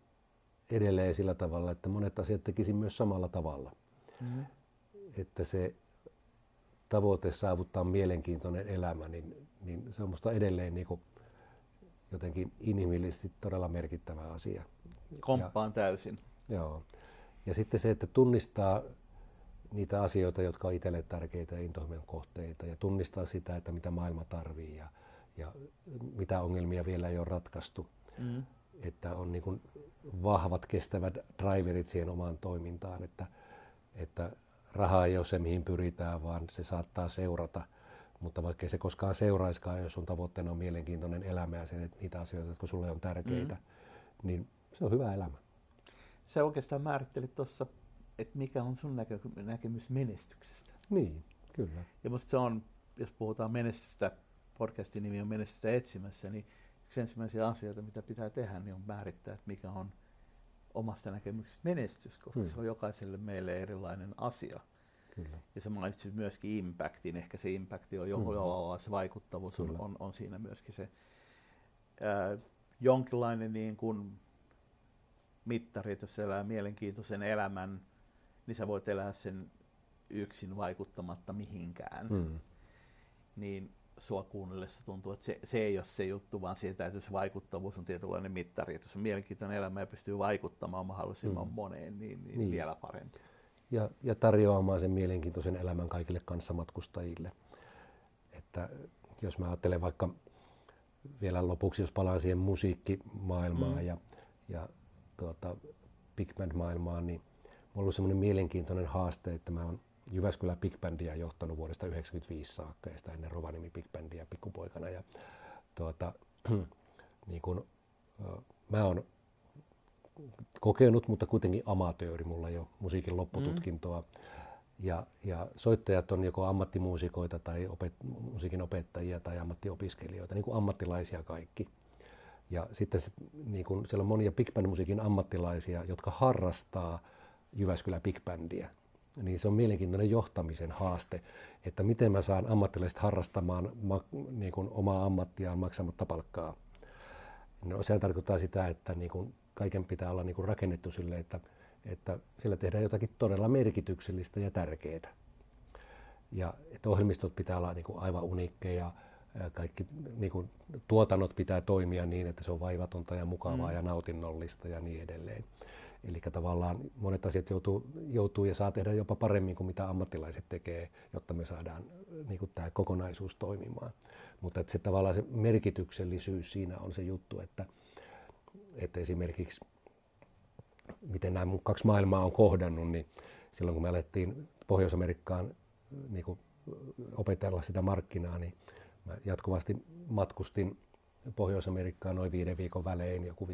edelleen sillä tavalla, että monet asiat tekisin myös samalla tavalla. Mm. Että se tavoite saavuttaa mielenkiintoinen elämä, niin, niin se on minusta edelleen niin kuin jotenkin inhimillisesti todella merkittävä asia. Komppaan ja, täysin. Joo. Ja sitten se, että tunnistaa niitä asioita, jotka on itselle tärkeitä ja intohimojen kohteita ja tunnistaa sitä, että mitä maailma tarvii ja, ja mitä ongelmia vielä ei ole ratkaistu. Mm. Että on niin kuin vahvat, kestävät driverit siihen omaan toimintaan, että, että raha ei ole se, mihin pyritään, vaan se saattaa seurata. Mutta vaikka se koskaan seuraiskaan, jos sun tavoitteena on mielenkiintoinen elämä ja se, niitä asioita, jotka sulle on tärkeitä, mm. niin se on hyvä elämä. Se oikeastaan määritteli tuossa, että mikä on sun näkö, näkemys menestyksestä. Niin, kyllä. Ja musta se on, jos puhutaan menestystä, podcastin nimi on menestystä etsimässä, niin yksi ensimmäisiä asioita, mitä pitää tehdä, niin on määrittää, että mikä on omasta näkemyksestä menestys, koska Mm. se on jokaiselle meille erilainen asia. Kyllä. Ja se mainitsit myöskin impactin, ehkä se impacti on Mm. jollain se vaikuttavuus on, Kyllä. on, on siinä myöskin se ää, jonkinlainen niin kuin mittari, että jos elää mielenkiintoisen elämän, niin sä voit elää sen yksin vaikuttamatta mihinkään. Mm. Niin sua kuunnellessa tuntuu, että se, se ei ole se juttu, vaan siitä täytyy se vaikuttavuus on tietynlainen mittari. Että jos on mielenkiintoinen elämä ja pystyy vaikuttamaan mahdollisimman Mm. moneen, niin, niin, Niin. vielä parempi. ja, ja tarjoamaan sen mielenkiintoisen elämän kaikille kanssamatkustajille. Että jos mä ajattelen vaikka vielä lopuksi, jos palaan siihen musiikkimaailmaan Mm. ja, ja tuota, big band-maailmaan, niin mulla on ollut semmoinen mielenkiintoinen haaste, että mä oon Jyväskylän big bandia johtanut vuodesta 1995 saakka ja sitä ennen Rovaniemi big bandia pikkupoikana. Ja, tuota, niin kun, mä oon kokenut, mutta kuitenkin amatööri. Mulla ei ole musiikin loppututkintoa. Ja, ja soittajat on joko ammattimuusikoita tai opet, musiikin opettajia tai ammattiopiskelijoita, niin kuin ammattilaisia kaikki. Ja sitten se, niin kuin, siellä on monia big band musiikin ammattilaisia, jotka harrastaa Jyväskylän big bandia. Niin se on mielenkiintoinen johtamisen haaste, että miten mä saan ammattilaiset harrastamaan ma, niin kuin omaa ammattiaan maksamatta palkkaa. No, sehän tarkoittaa sitä, että niin kuin kaiken pitää olla niin kuin rakennettu sille, että, että sillä tehdään jotakin todella merkityksellistä ja tärkeää. Ja että ohjelmistot pitää olla niin kuin aivan uniikkeja, ja kaikki niin kuin, tuotannot pitää toimia niin, että se on vaivatonta ja mukavaa Mm. ja nautinnollista ja niin edelleen. Eli tavallaan monet asiat joutuu, joutuu ja saa tehdä jopa paremmin kuin mitä ammattilaiset tekee, jotta me saadaan niin kuin tämä kokonaisuus toimimaan. Mutta että se tavallaan se merkityksellisyys siinä on se juttu, että, että esimerkiksi miten nämä mun kaksi maailmaa on kohdannut, niin silloin kun me alettiin Pohjois-Amerikkaan niin kuin opetella sitä markkinaa, niin mä jatkuvasti matkustin Pohjois-Amerikkaan noin viiden viikon välein joku 15-20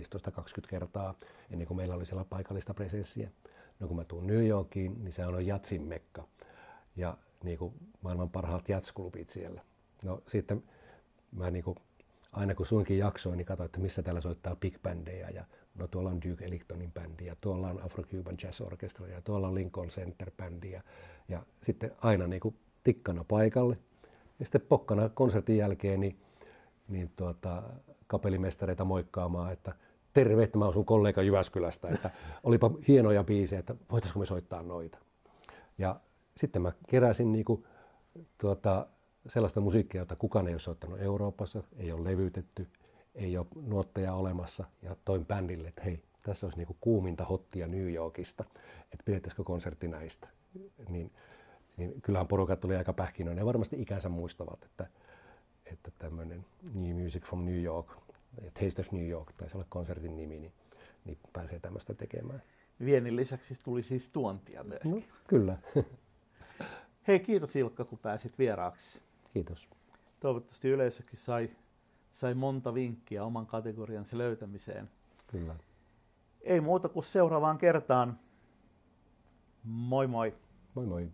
kertaa ennen kuin meillä oli siellä paikallista presenssiä. No kun mä tuun New Yorkiin, niin se on jatsin mekka ja niin kuin maailman parhaat jatsklubit siellä. No sitten mä niin kuin, aina kun suinkin jaksoin, niin katsoin, että missä täällä soittaa big bandeja ja no tuolla on Duke Ellingtonin bändi ja tuolla on Afro-Cuban Jazz Orchestra ja tuolla on Lincoln Center bändi ja, ja sitten aina niin kuin tikkana paikalle. Ja sitten pokkana konsertin jälkeen niin, niin tuota, kapellimestareita moikkaamaan, että terve, että mä oon sun kollega Jyväskylästä, että olipa hienoja biisejä, että voitaisiko me soittaa noita. Ja sitten mä keräsin niinku, tuota, sellaista musiikkia, jota kukaan ei ole soittanut Euroopassa, ei ole levytetty, ei ole nuotteja olemassa ja toin bändille, että hei, tässä olisi niinku kuuminta hottia New Yorkista, että pidettäisikö konsertti näistä. Niin, niin kyllähän porukat tuli aika pähkinöinen ja varmasti ikänsä muistavat, että, että tämmöinen New Music from New York, Taste of New York, taisi olla konsertin nimi, niin, niin pääsee tämmöistä tekemään. Viennin lisäksi tuli siis tuontia myöskin. No, kyllä. Hei, kiitos Ilkka, kun pääsit vieraaksi. Kiitos. Toivottavasti yleisökin sai, sai monta vinkkiä oman kategoriansa löytämiseen. Kyllä. Ei muuta kuin seuraavaan kertaan. Moi moi! Moi moi.